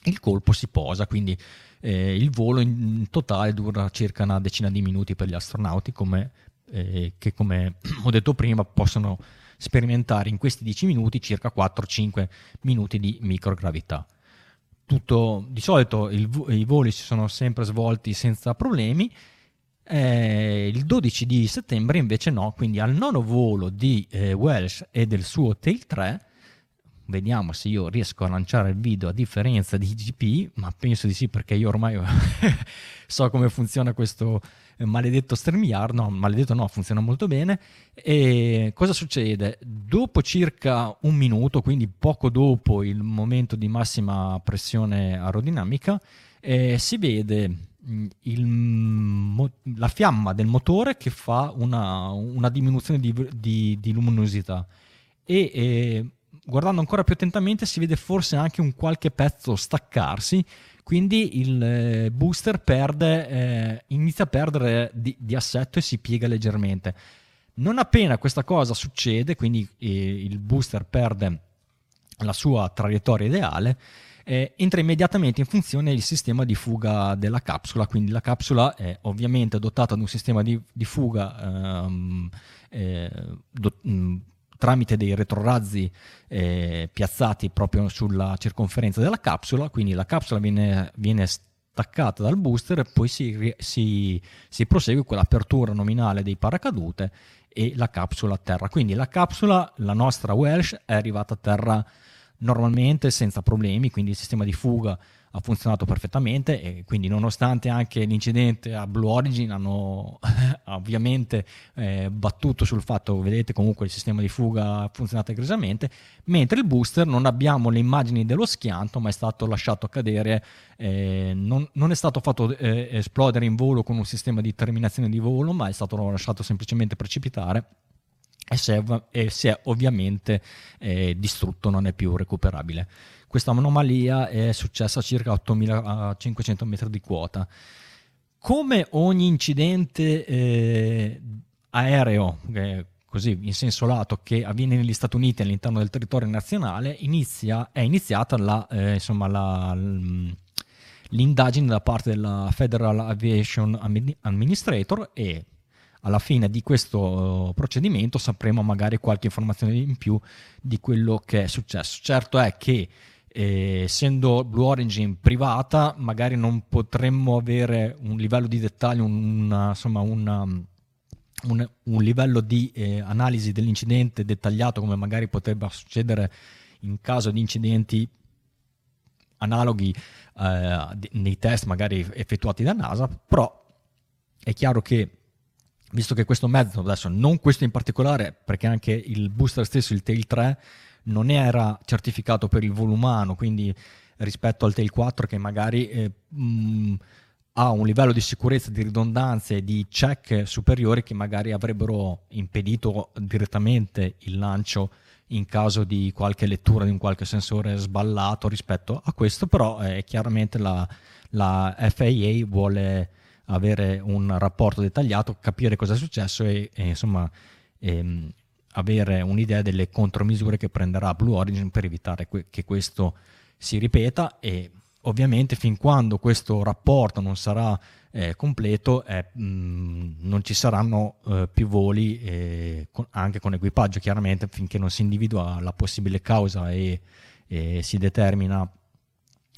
il colpo si posa, quindi eh, il volo in, totale dura circa una decina di minuti per gli astronauti come, eh, che come ho detto prima possono sperimentare in questi 10 minuti circa 4-5 minuti di microgravità. Tutto, di solito il, i voli si sono sempre svolti senza problemi, eh, il 12 di settembre invece no, quindi al nono volo di eh, Welsh e del suo Tail 3, vediamo se io riesco a lanciare il video a differenza di GP, ma penso di sì perché io ormai so come funziona questo maledetto StreamYard, no, maledetto no, funziona molto bene. E cosa succede? Dopo circa un minuto, quindi poco dopo il momento di massima pressione aerodinamica, eh, si vede mm, il, la fiamma del motore che fa una, una diminuzione di, di, di luminosità e eh, guardando ancora più attentamente si vede forse anche un qualche pezzo staccarsi quindi il eh, booster perde, eh, inizia a perdere di, di, assetto e si piega leggermente. Non appena questa cosa succede, quindi eh, il booster perde la sua traiettoria ideale, eh, entra immediatamente in funzione il sistema di fuga della capsula, quindi la capsula è ovviamente dotata di un sistema di, di fuga ehm, eh, do, mh, tramite dei retrorazzi eh, piazzati proprio sulla circonferenza della capsula, quindi la capsula viene, viene staccata dal booster e poi si, si, si prosegue con l'apertura nominale dei paracadute e la capsula a terra. Quindi la capsula, la nostra Welsh, è arrivata a terra normalmente senza problemi, quindi il sistema di fuga ha funzionato perfettamente e quindi nonostante anche l'incidente a Blue Origin hanno ovviamente eh, battuto sul fatto, vedete comunque il sistema di fuga ha funzionato egregiamente, mentre il booster non abbiamo le immagini dello schianto ma è stato lasciato cadere, eh, non, non, è stato fatto eh, esplodere in volo con un sistema di terminazione di volo ma è stato lasciato semplicemente precipitare e si è, e si è ovviamente eh, distrutto, non è più recuperabile. Questa anomalia è successa a circa 8500 metri di quota. Come ogni incidente eh, aereo, eh, così in senso lato, che avviene negli Stati Uniti all'interno del territorio nazionale, inizia, è iniziata la, eh, insomma, la, l'indagine da parte della Federal Aviation Administrator e alla fine di questo procedimento sapremo magari qualche informazione in più di quello che è successo. Certo è che eh, essendo Blue Origin privata, magari non potremmo avere un livello di dettaglio, una, insomma, una, un, un, livello di eh, analisi dell'incidente dettagliato come magari potrebbe succedere in caso di incidenti analoghi eh, nei test magari effettuati da NASA, però è chiaro che visto che questo mezzo, adesso non questo in particolare, perché anche il booster stesso, il Tail 3, non era certificato per il volo umano, quindi rispetto al Tail 4 che magari eh, mh, ha un livello di sicurezza, di ridondanza e di check superiori che magari avrebbero impedito direttamente il lancio in caso di qualche lettura di un qualche sensore sballato rispetto a questo, però eh, chiaramente la, la FAA vuole avere un rapporto dettagliato, capire cosa è successo e, e insomma ehm, avere un'idea delle contromisure che prenderà Blue Origin per evitare que- che questo si ripeta e ovviamente fin quando questo rapporto non sarà eh, completo eh, mh, non ci saranno eh, più voli eh, con, anche con equipaggio chiaramente finché non si individua la possibile causa e, e si determina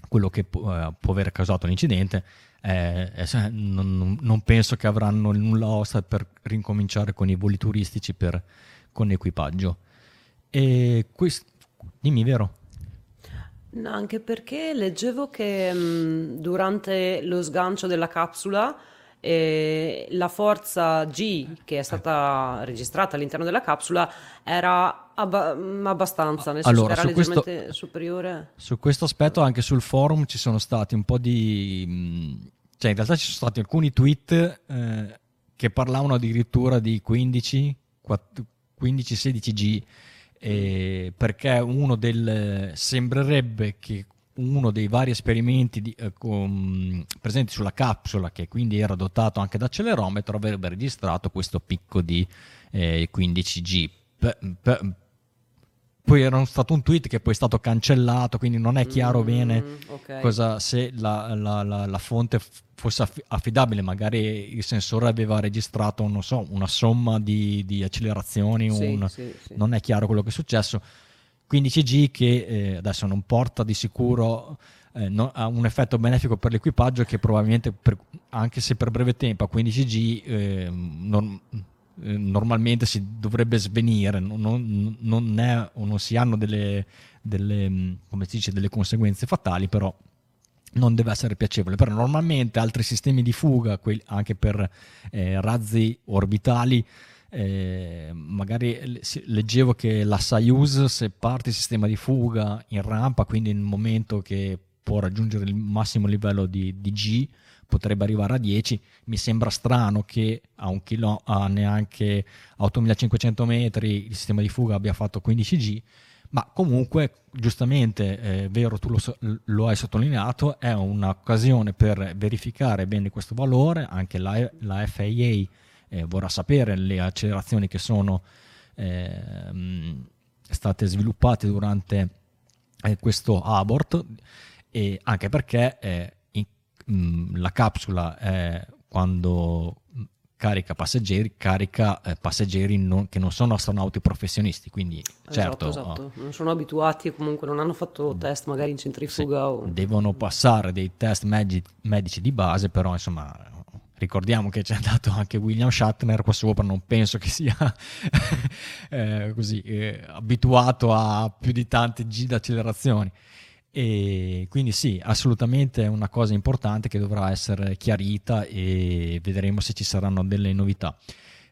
quello che può, eh, può aver causato l'incidente eh, non, non, penso che avranno nulla osta per rincominciare con i voli turistici per, con equipaggio. E questo, dimmi, vero? No, anche perché leggevo che mh, durante lo sgancio della capsula eh, la forza G che è stata registrata all'interno della capsula era abba- abbastanza, nel allora, era leggermente questo, superiore. Su questo aspetto anche sul forum ci sono stati un po' di... cioè in realtà ci sono stati alcuni tweet eh, che parlavano addirittura di 15, 4, 15-16G eh, perché uno del sembrerebbe che uno dei vari esperimenti di, eh, con, presenti sulla capsula che quindi era dotato anche da accelerometro avrebbe registrato questo picco di eh, 15G per, per, poi era stato un tweet che poi è stato cancellato, quindi non è chiaro mm, bene okay. cosa, se la, la, la, la, fonte fosse affidabile, magari il sensore aveva registrato, non so, una somma di, di accelerazioni, sì, un, sì, sì. non è chiaro quello che è successo. 15G che eh, adesso non porta di sicuro eh, no, ha un effetto benefico per l'equipaggio che probabilmente, per, anche se per breve tempo a 15G, eh, non, eh, normalmente si dovrebbe svenire, non, non, è, non si hanno delle, delle, mm, dice, delle, conseguenze fatali, però non deve essere piacevole. Però normalmente altri sistemi di fuga, anche per eh, razzi orbitali, eh, magari leggevo che la Soyuz se parte il sistema di fuga in rampa, quindi nel momento che può raggiungere il massimo livello di, di G, potrebbe arrivare a 10. Mi sembra strano che a, un chilo, a neanche 8500 metri il sistema di fuga abbia fatto 15G, ma comunque, giustamente, è vero, tu lo, lo, hai sottolineato, è un'occasione per verificare bene questo valore, anche la, la FAA eh, vorrà sapere le accelerazioni che sono eh, state sviluppate durante eh, questo abort, e anche perché Mm, la capsula è quando carica passeggeri, carica eh, passeggeri non, che non sono astronauti professionisti, quindi esatto, certo... Esatto. Oh, non sono abituati e comunque non hanno fatto test magari in centrifuga. O... Devono passare dei test medici, medici di base, però insomma ricordiamo che c'è andato anche William Shatner qua sopra, non penso che sia eh, così eh, abituato a più di tante G d'accelerazioni. E quindi sì, assolutamente è una cosa importante che dovrà essere chiarita e vedremo se ci saranno delle novità.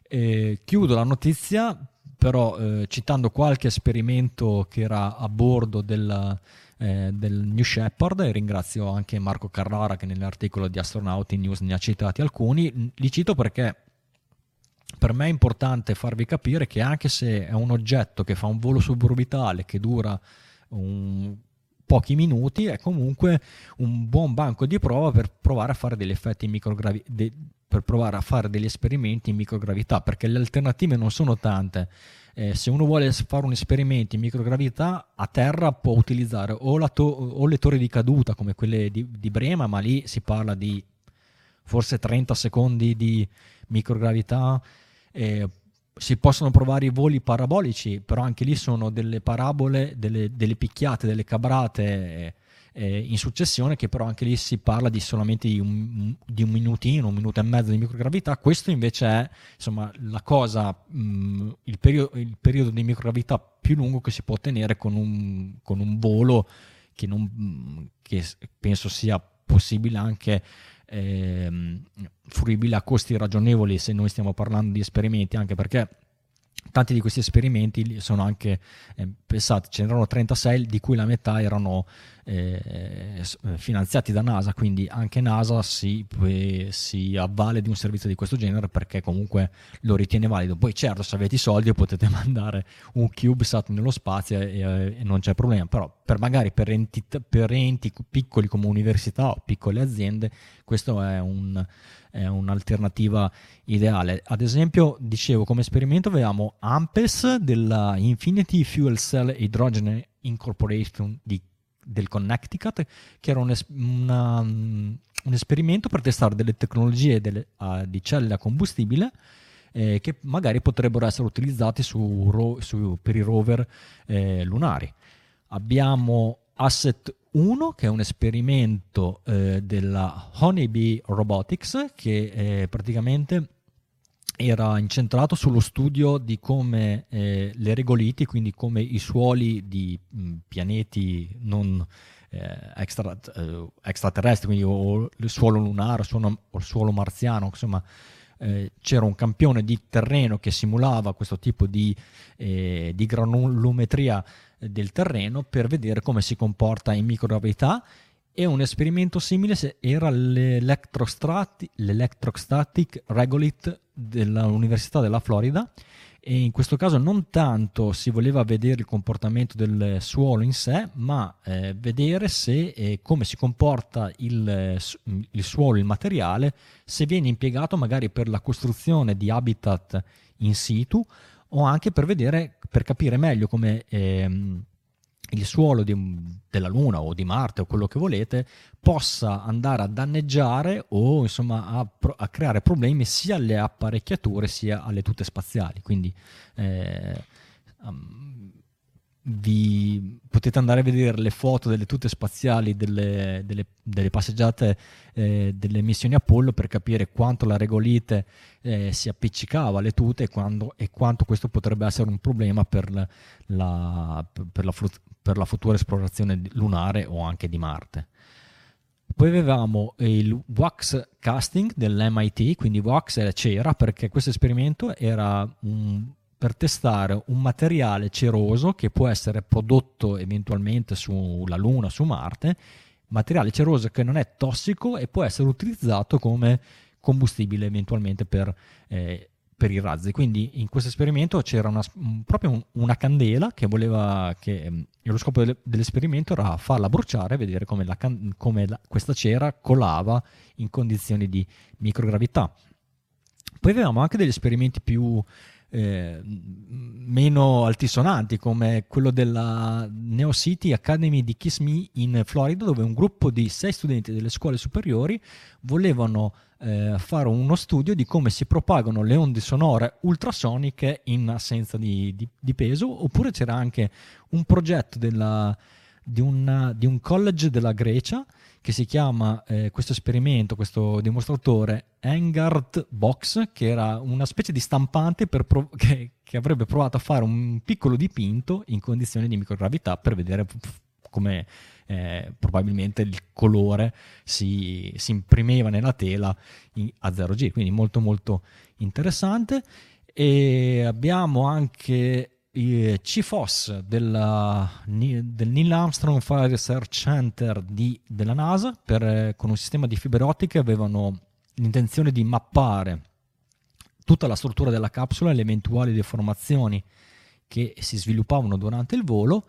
Eh, chiudo la notizia però eh, citando qualche esperimento che era a bordo del, eh, del New Shepard e ringrazio anche Marco Carrara che nell'articolo di Astronauti News ne ha citati alcuni. Li cito perché per me è importante farvi capire che anche se è un oggetto che fa un volo suborbitale che dura un pochi minuti è comunque un buon banco di prova per provare a fare degli effetti in microgravità de- per provare a fare degli esperimenti in microgravità perché le alternative non sono tante. Eh, se uno vuole fare un esperimento in microgravità a terra può utilizzare o, to- o le torri di caduta come quelle di-, di Brema ma lì si parla di forse 30 secondi di microgravità eh, si possono provare i voli parabolici, però anche lì sono delle parabole, delle, delle picchiate, delle cabrate eh, eh, in successione, che però anche lì si parla di solamente di un, di un, minutino, un minuto e mezzo di microgravità. Questo invece è insomma, la cosa, mh, mm, il, periodo, il, periodo, di microgravità più lungo che si può ottenere con un, con un volo che, non, mm, che penso sia possibile anche ehm, fruibile a costi ragionevoli se noi stiamo parlando di esperimenti, anche perché tanti di questi esperimenti sono anche, eh, pensate, ce n'erano 36 di cui la metà erano eh, finanziati da NASA, quindi anche NASA si, si, avvale di un servizio di questo genere perché comunque lo ritiene valido. Poi certo, se avete i soldi potete mandare un CubeSat nello spazio e, e non c'è problema, però per magari per enti, per enti piccoli come università o piccole aziende, questo è un è un'alternativa ideale. Ad esempio, dicevo, come esperimento avevamo AMPES della Infinity Fuel Cell Hydrogen Incorporation di, del Connecticut, che era un, una, un, esperimento per testare delle tecnologie delle, uh, di celle a combustibile eh, che magari potrebbero essere utilizzate su, su, per i rover eh, lunari. Abbiamo Asset 1, che è un esperimento eh, della Honeybee Robotics, che eh, praticamente era incentrato sullo studio di come eh, le regoliti, quindi come i suoli di mh, pianeti non eh, extra, eh, extraterrestri, quindi o il suolo lunare o il suolo marziano, insomma, eh, c'era un campione di terreno che simulava questo tipo di, eh, di granulometria del terreno per vedere come si comporta in microgravità. E un esperimento simile era l'Electrostatic Regolith dell'Università della Florida e in questo caso non tanto si voleva vedere il comportamento del suolo in sé, ma eh, vedere se eh, come si comporta il, il, suolo, il materiale, se viene impiegato magari per la costruzione di habitat in situ o anche per vedere, per capire meglio come ehm, il suolo di, della Luna o di Marte o quello che volete possa andare a danneggiare o insomma a, a creare problemi sia alle apparecchiature sia alle tute spaziali. Quindi eh, um, vi potete andare a vedere le foto delle tute spaziali delle, delle, delle passeggiate eh, delle missioni Apollo per capire quanto la regolite eh, si appiccicava alle tute e, quando, e, quanto questo potrebbe essere un problema per la, per, la, per la futura esplorazione lunare o anche di Marte. Poi avevamo il wax casting dell'MIT, quindi wax c'era perché questo esperimento era un per testare un materiale ceroso che può essere prodotto eventualmente sulla Luna, su Marte, materiale ceroso che non è tossico e può essere utilizzato come combustibile eventualmente per, eh, per i razzi. Quindi in questo esperimento c'era una, proprio una candela che voleva, che ehm, lo scopo dell'esperimento era farla bruciare e vedere come, la, come la, questa cera colava in condizioni di microgravità. Poi avevamo anche degli esperimenti più eh, meno altisonanti come quello della Neo City Academy di Kiss Me in Florida dove un gruppo di sei studenti delle scuole superiori volevano eh, fare uno studio di come si propagano le onde sonore ultrasoniche in assenza di, di, di peso oppure c'era anche un progetto della, di, una, di un college della Grecia che si chiama eh, questo esperimento, questo dimostratore Engard Box, che era una specie di stampante prov- che, che, avrebbe provato a fare un piccolo dipinto in condizioni di microgravità per vedere come eh, probabilmente il colore si, si, imprimeva nella tela in, a 0G, quindi molto molto interessante. E abbiamo anche CFOS della, del Neil Armstrong Fire Research Center di, della NASA per, con un sistema di fibre ottiche avevano l'intenzione di mappare tutta la struttura della capsula e le eventuali deformazioni che si sviluppavano durante il volo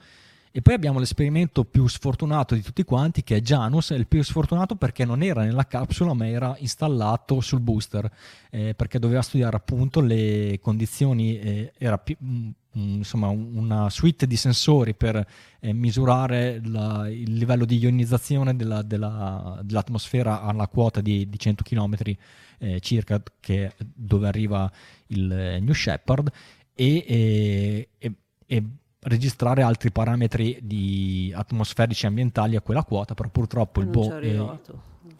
e poi abbiamo l'esperimento più sfortunato di tutti quanti, che è Janus, il più sfortunato perché non era nella capsula, ma era installato sul booster, eh, perché doveva studiare appunto le condizioni, eh, era più, mm, mm, insomma una suite di sensori per eh, misurare la, il livello di ionizzazione della, della, dell'atmosfera alla quota di, di 100 km eh, circa, che, dove arriva il eh, New Shepard, e, e, e registrare altri parametri di atmosferici ambientali a quella quota, però purtroppo il boh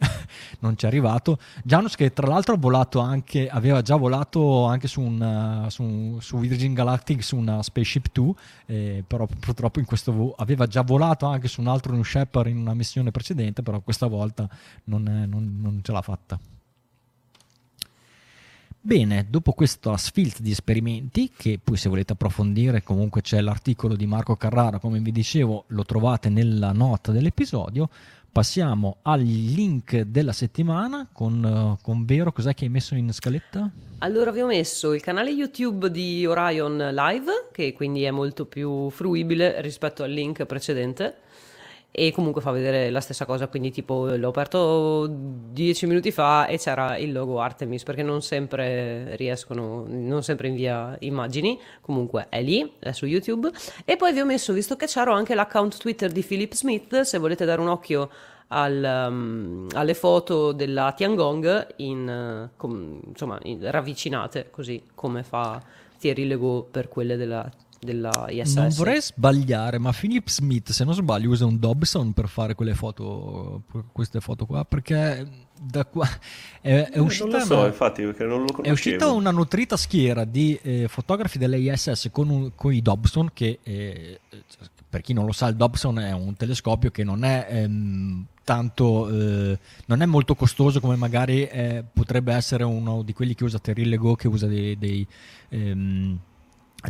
non ci è arrivato. Janus che tra l'altro ha volato anche, aveva già volato anche su, un, su, su Virgin Galactic su una Spaceship 2, eh, però purtroppo in questo vo- aveva già volato anche su un altro New Shepard in una missione precedente, però questa volta non, è, non, non ce l'ha fatta. Bene, dopo questa sfilza di esperimenti, che poi se volete approfondire comunque c'è l'articolo di Marco Carrara, come vi dicevo, lo trovate nella nota dell'episodio, passiamo al link della settimana con, con Vero, cos'è che hai messo in scaletta? Allora vi ho messo il canale YouTube di Orion Live, che quindi è molto più fruibile rispetto al link precedente e comunque fa vedere la stessa cosa, quindi tipo l'ho aperto dieci minuti fa e c'era il logo Artemis perché non sempre riescono, non sempre invia immagini, comunque è lì, è su YouTube. E poi vi ho messo, visto che c'ero anche l'account Twitter di Philip Smith, se volete dare un occhio al, um, alle foto della Tiangong in, com, insomma, in, ravvicinate così come fa Thierry Legault per quelle della della ISS. Non vorrei sbagliare, ma Philip Smith, se non sbaglio, usa un Dobson per fare quelle foto, queste foto qua, perché da qua è, è uscita, non lo so, una, infatti, perché non lo conoscevo. È uscita una nutrita schiera di eh, fotografi dell'ISS con, un, con, i Dobson che eh, per chi non lo sa, il Dobson è un telescopio che non è ehm, tanto, eh, non è molto costoso come magari eh, potrebbe essere uno di quelli che usa Terry Lego, che usa dei, dei ehm,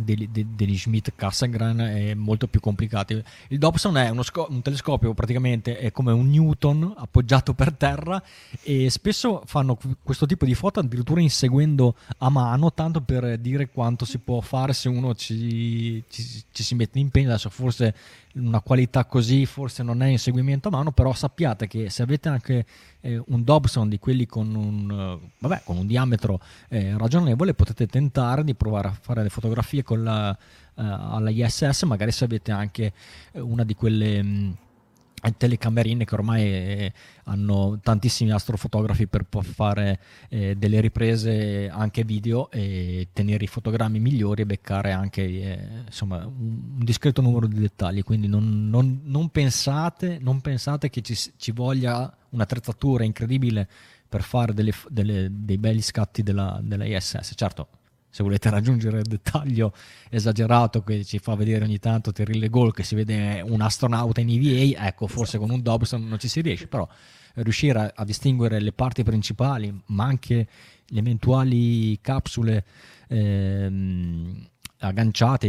degli, degli Schmidt Cassegrain è molto più complicato. Il Dobson è sco- un telescopio praticamente è come un Newton appoggiato per terra e spesso fanno questo tipo di foto addirittura inseguendo a mano tanto per dire quanto si può fare se uno ci, ci, ci si mette in impegno adesso forse una qualità così forse non è inseguimento a mano, però sappiate che se avete anche eh, un Dobson di quelli con un, uh, vabbè, con un diametro eh, ragionevole, potete tentare di provare a fare le fotografie con la, uh, alla ISS, magari se avete anche una di quelle... Mh, mm, telecamerine che ormai eh, hanno tantissimi astrofotografi per fare eh, delle riprese anche video e tenere i fotogrammi migliori e beccare anche eh, insomma, un, discreto numero di dettagli. Quindi non, non, non pensate, non pensate che ci, ci, voglia un'attrezzatura incredibile per fare delle, delle, dei belli scatti della, della ISS certo se volete raggiungere il dettaglio esagerato che ci fa vedere ogni tanto Terrille Gol che si vede un astronauta in EVA, ecco forse con un Dobson non ci si riesce, però riuscire a, a distinguere le parti principali ma anche le eventuali capsule ehm, agganciate,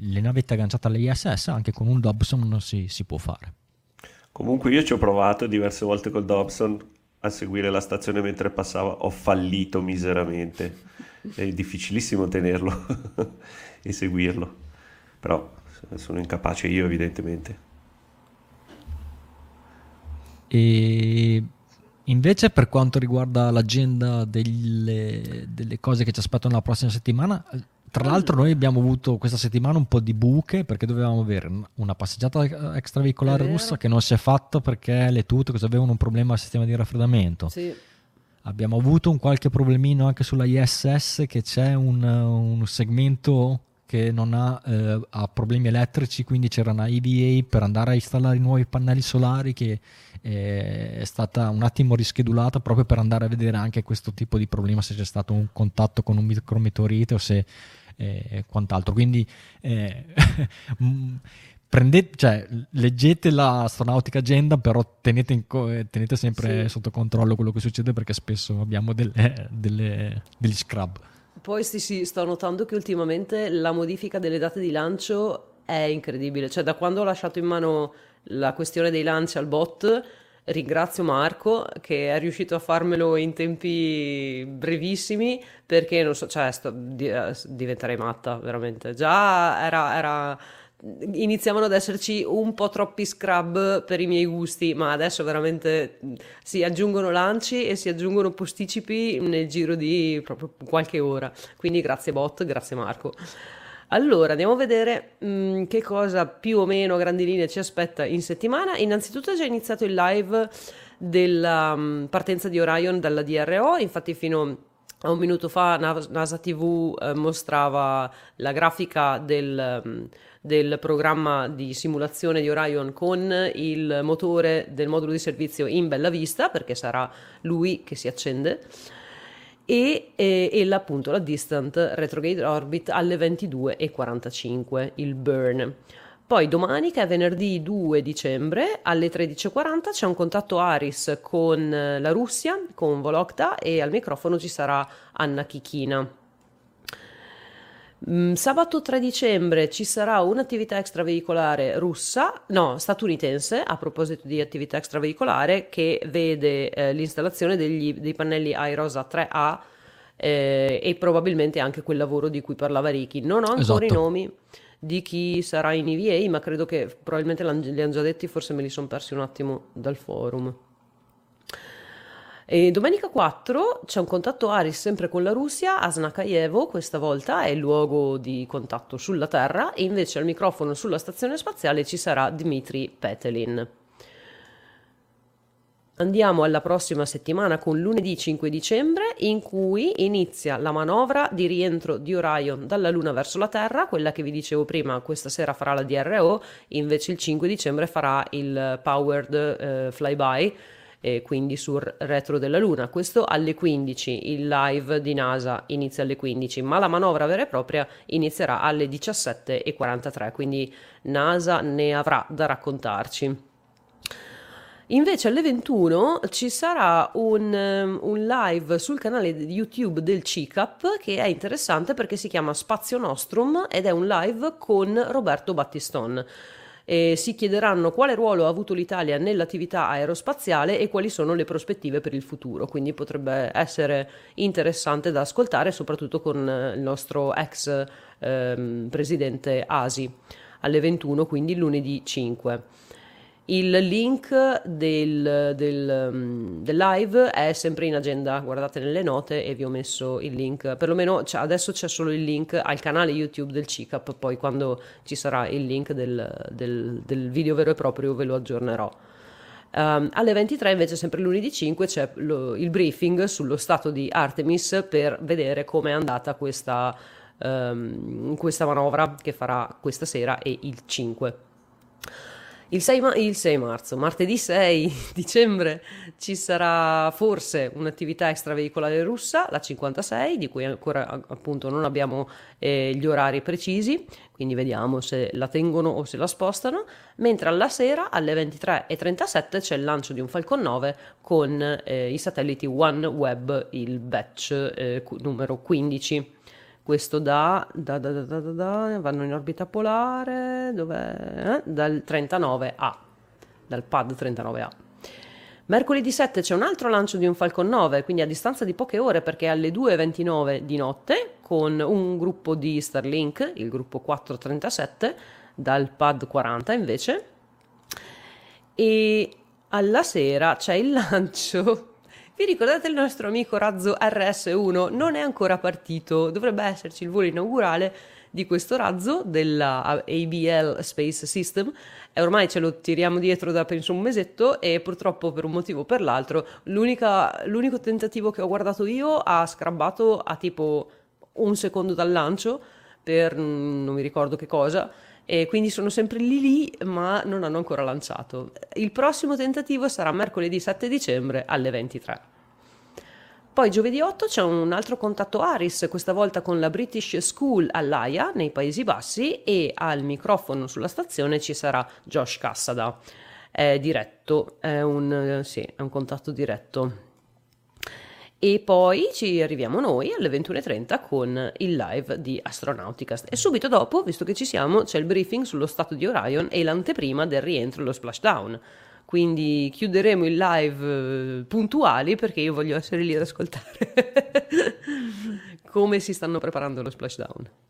le navette agganciate all'ISS anche con un Dobson si, si può fare. Comunque io ci ho provato diverse volte col Dobson a seguire la stazione mentre passava, ho fallito miseramente è difficilissimo tenerlo e seguirlo, però sono incapace io evidentemente. E invece per quanto riguarda l'agenda delle, delle cose che ci aspettano la prossima settimana, tra l'altro noi abbiamo avuto questa settimana un po' di buche perché dovevamo avere una passeggiata extraveicolare russa che non si è fatta perché le tute avevano un problema al sistema di raffreddamento. Sì Abbiamo avuto un qualche problemino anche sulla ISS che c'è un, un segmento che non ha, eh, ha, problemi elettrici, quindi c'era una EVA per andare a installare nuovi pannelli solari che eh, è stata un attimo rischedulata proprio per andare a vedere anche questo tipo di problema, se c'è stato un contatto con un micrometeorite o se eh, quant'altro. Quindi eh, prendete, cioè, leggete la astronautica agenda, però tenete, co- tenete sempre sì. sotto controllo quello che succede perché spesso abbiamo delle, delle, degli scrub. Poi sì, sì, sto notando che ultimamente la modifica delle date di lancio è incredibile. Cioè, da quando ho lasciato in mano la questione dei lanci al bot, ringrazio Marco che è riuscito a farmelo in tempi brevissimi perché non so, cioè, sto, eh, diventerei matta veramente. Già era, era iniziavano ad esserci un po' troppi scrub per i miei gusti, ma adesso veramente si aggiungono lanci e si aggiungono posticipi nel giro di proprio qualche ora. Quindi grazie bot, grazie Marco. Allora, andiamo a vedere mh, mm, che cosa più o meno a grandi linee ci aspetta in settimana. Innanzitutto è già iniziato il live della um, partenza di Orion dalla DRO, infatti fino a un minuto fa NASA TV eh, mostrava la grafica del... Del programma di simulazione di Orion con il motore del modulo di servizio in bella vista, perché sarà lui che si accende, e, e, e appunto la Distant Retrograde Orbit alle 22.45, il burn. Poi domani, che è venerdì 2 dicembre, alle 13.40 c'è un contatto Aris con la Russia, con Volokta, e al microfono ci sarà Anna Chichina. Mm, sabato 3 dicembre ci sarà un'attività extraveicolare russa, no, statunitense, a proposito di attività extraveicolare, che vede eh, l'installazione degli, dei pannelli iRosa 3A eh, e probabilmente anche quel lavoro di cui parlava Ricky. Non ho ancora esatto. i nomi di chi sarà in EVA, ma credo che probabilmente li hanno già detti, forse me li sono persi un attimo dal forum. E domenica 4 c'è un contatto Aris sempre con la Russia a Snakayevo, questa volta è il luogo di contatto sulla Terra e invece al microfono sulla stazione spaziale ci sarà Dmitry Petelin. Andiamo alla prossima settimana con lunedì 5 dicembre in cui inizia la manovra di rientro di Orion dalla Luna verso la Terra, quella che vi dicevo prima questa sera farà la DRO, invece il 5 dicembre farà il Powered eh, Flyby eh, quindi sul retro della Luna. Questo alle 15, il live di NASA inizia alle 15, ma la manovra vera e propria inizierà alle 17.43, quindi NASA ne avrà da raccontarci. Invece alle 21 ci sarà un, un, live sul canale YouTube del CICAP che è interessante perché si chiama Spazio Nostrum ed è un live con Roberto Battiston e si chiederanno quale ruolo ha avuto l'Italia nell'attività aerospaziale e quali sono le prospettive per il futuro. Quindi potrebbe essere interessante da ascoltare, soprattutto con eh, il nostro ex ehm, presidente Asi. alle 21, quindi lunedì 5. Il link del, del, mm, del, live è sempre in agenda, guardate nelle note e vi ho messo il link, perlomeno cioè, adesso c'è solo il link al canale YouTube del CICAP, poi quando ci sarà il link del, del, video vero e proprio ve lo aggiornerò. Um, alle 23 invece sempre lunedì 5 c'è lo, il briefing sullo stato di Artemis per vedere come è andata questa, um, questa manovra che farà questa sera e il 5. Il 6, ma- il 6, marzo, martedì 6 dicembre, ci sarà forse un'attività extraveicolare russa, la 56, di cui ancora appunto non abbiamo eh, gli orari precisi, quindi vediamo se la tengono o se la spostano, mentre alla sera alle 23.37 c'è il lancio di un Falcon 9 con eh, i satelliti OneWeb, il batch eh, numero 15 questo da, da, da, da, vanno in orbita polare dov'è? Eh? dal 39A, dal pad 39A. Mercoledì 7 c'è un altro lancio di un Falcon 9, quindi a distanza di poche ore perché alle 2.29 di notte con un gruppo di Starlink, il gruppo 437, dal pad 40 invece. E alla sera c'è il lancio vi ricordate il nostro amico razzo RS1? Non è ancora partito, dovrebbe esserci il volo inaugurale di questo razzo della ABL Space System e ormai ce lo tiriamo dietro da penso un mesetto e purtroppo per un motivo o per l'altro l'unico tentativo che ho guardato io ha scrabbato a tipo un secondo dal lancio per non mi ricordo che cosa e quindi sono sempre lì lì ma non hanno ancora lanciato. Il prossimo tentativo sarà mercoledì 7 dicembre alle 23. Poi giovedì 8 c'è un altro contatto Aris, questa volta con la British School all'AIA nei Paesi Bassi e al microfono sulla stazione ci sarà Josh Cassada. È diretto, è un, sì, è un contatto diretto. E poi ci arriviamo noi alle 21.30 con il live di Astronauticast. E subito dopo, visto che ci siamo, c'è il briefing sullo stato di Orion e l'anteprima del rientro allo splashdown quindi chiuderemo il live eh, puntuali perché io voglio essere lì ad ascoltare. Come si stanno preparando lo splashdown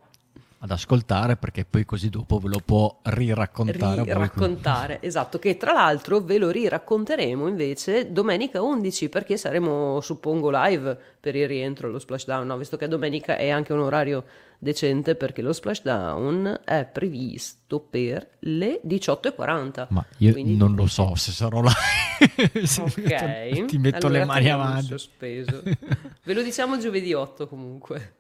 ad ascoltare perché poi così dopo ve lo può riraccontare. Riraccontare, esatto, che tra l'altro ve lo riracconteremo invece domenica 11 perché saremo, suppongo, live per il rientro allo splashdown, no? visto che domenica è anche un orario decente perché lo splashdown è previsto per le 18.40. Ma io Quindi non lo so se sarò là. ok. Ti metto allora le mani avanti. Sospeso. Ve lo diciamo giovedì 8 comunque.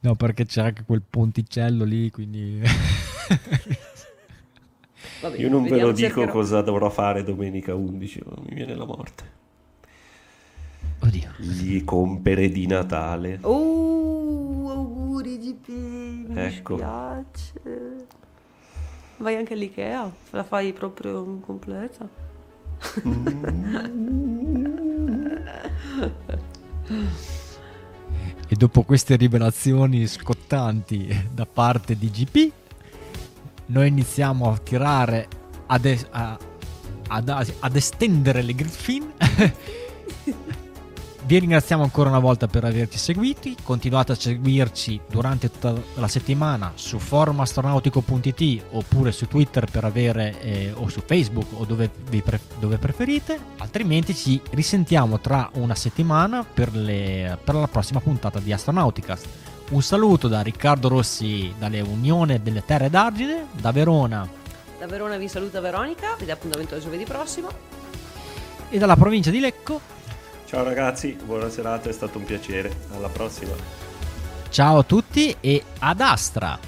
No, perché c'è anche quel ponticello lì, quindi... Vabbè, Io non ve lo dico cercherò. cosa dovrò fare domenica 11, mi viene la morte. Oddio. Gli compere di Natale. Oh, auguri GP, mi ecco. dispiace. Vai anche all'Ikea? La fai proprio completa? Mm. E dopo queste rivelazioni scottanti da parte di GP, noi iniziamo a tirare, ad, a, ad, ad estendere le Griffin Vi ringraziamo ancora una volta per averci seguiti, continuate a seguirci durante tutta la settimana su forumastronautico.it oppure su Twitter per avere eh, o su Facebook o dove, pre- dove, preferite, altrimenti ci risentiamo tra una settimana per, le, per la prossima puntata di Astronauticast. Un saluto da Riccardo Rossi dalle Unione delle Terre d'Argine, da Verona. Da Verona vi saluta Veronica, vi dà appuntamento giovedì prossimo. E dalla provincia di Lecco Ciao ragazzi, buona serata, è stato un piacere. Alla prossima. Ciao a tutti e ad Astra!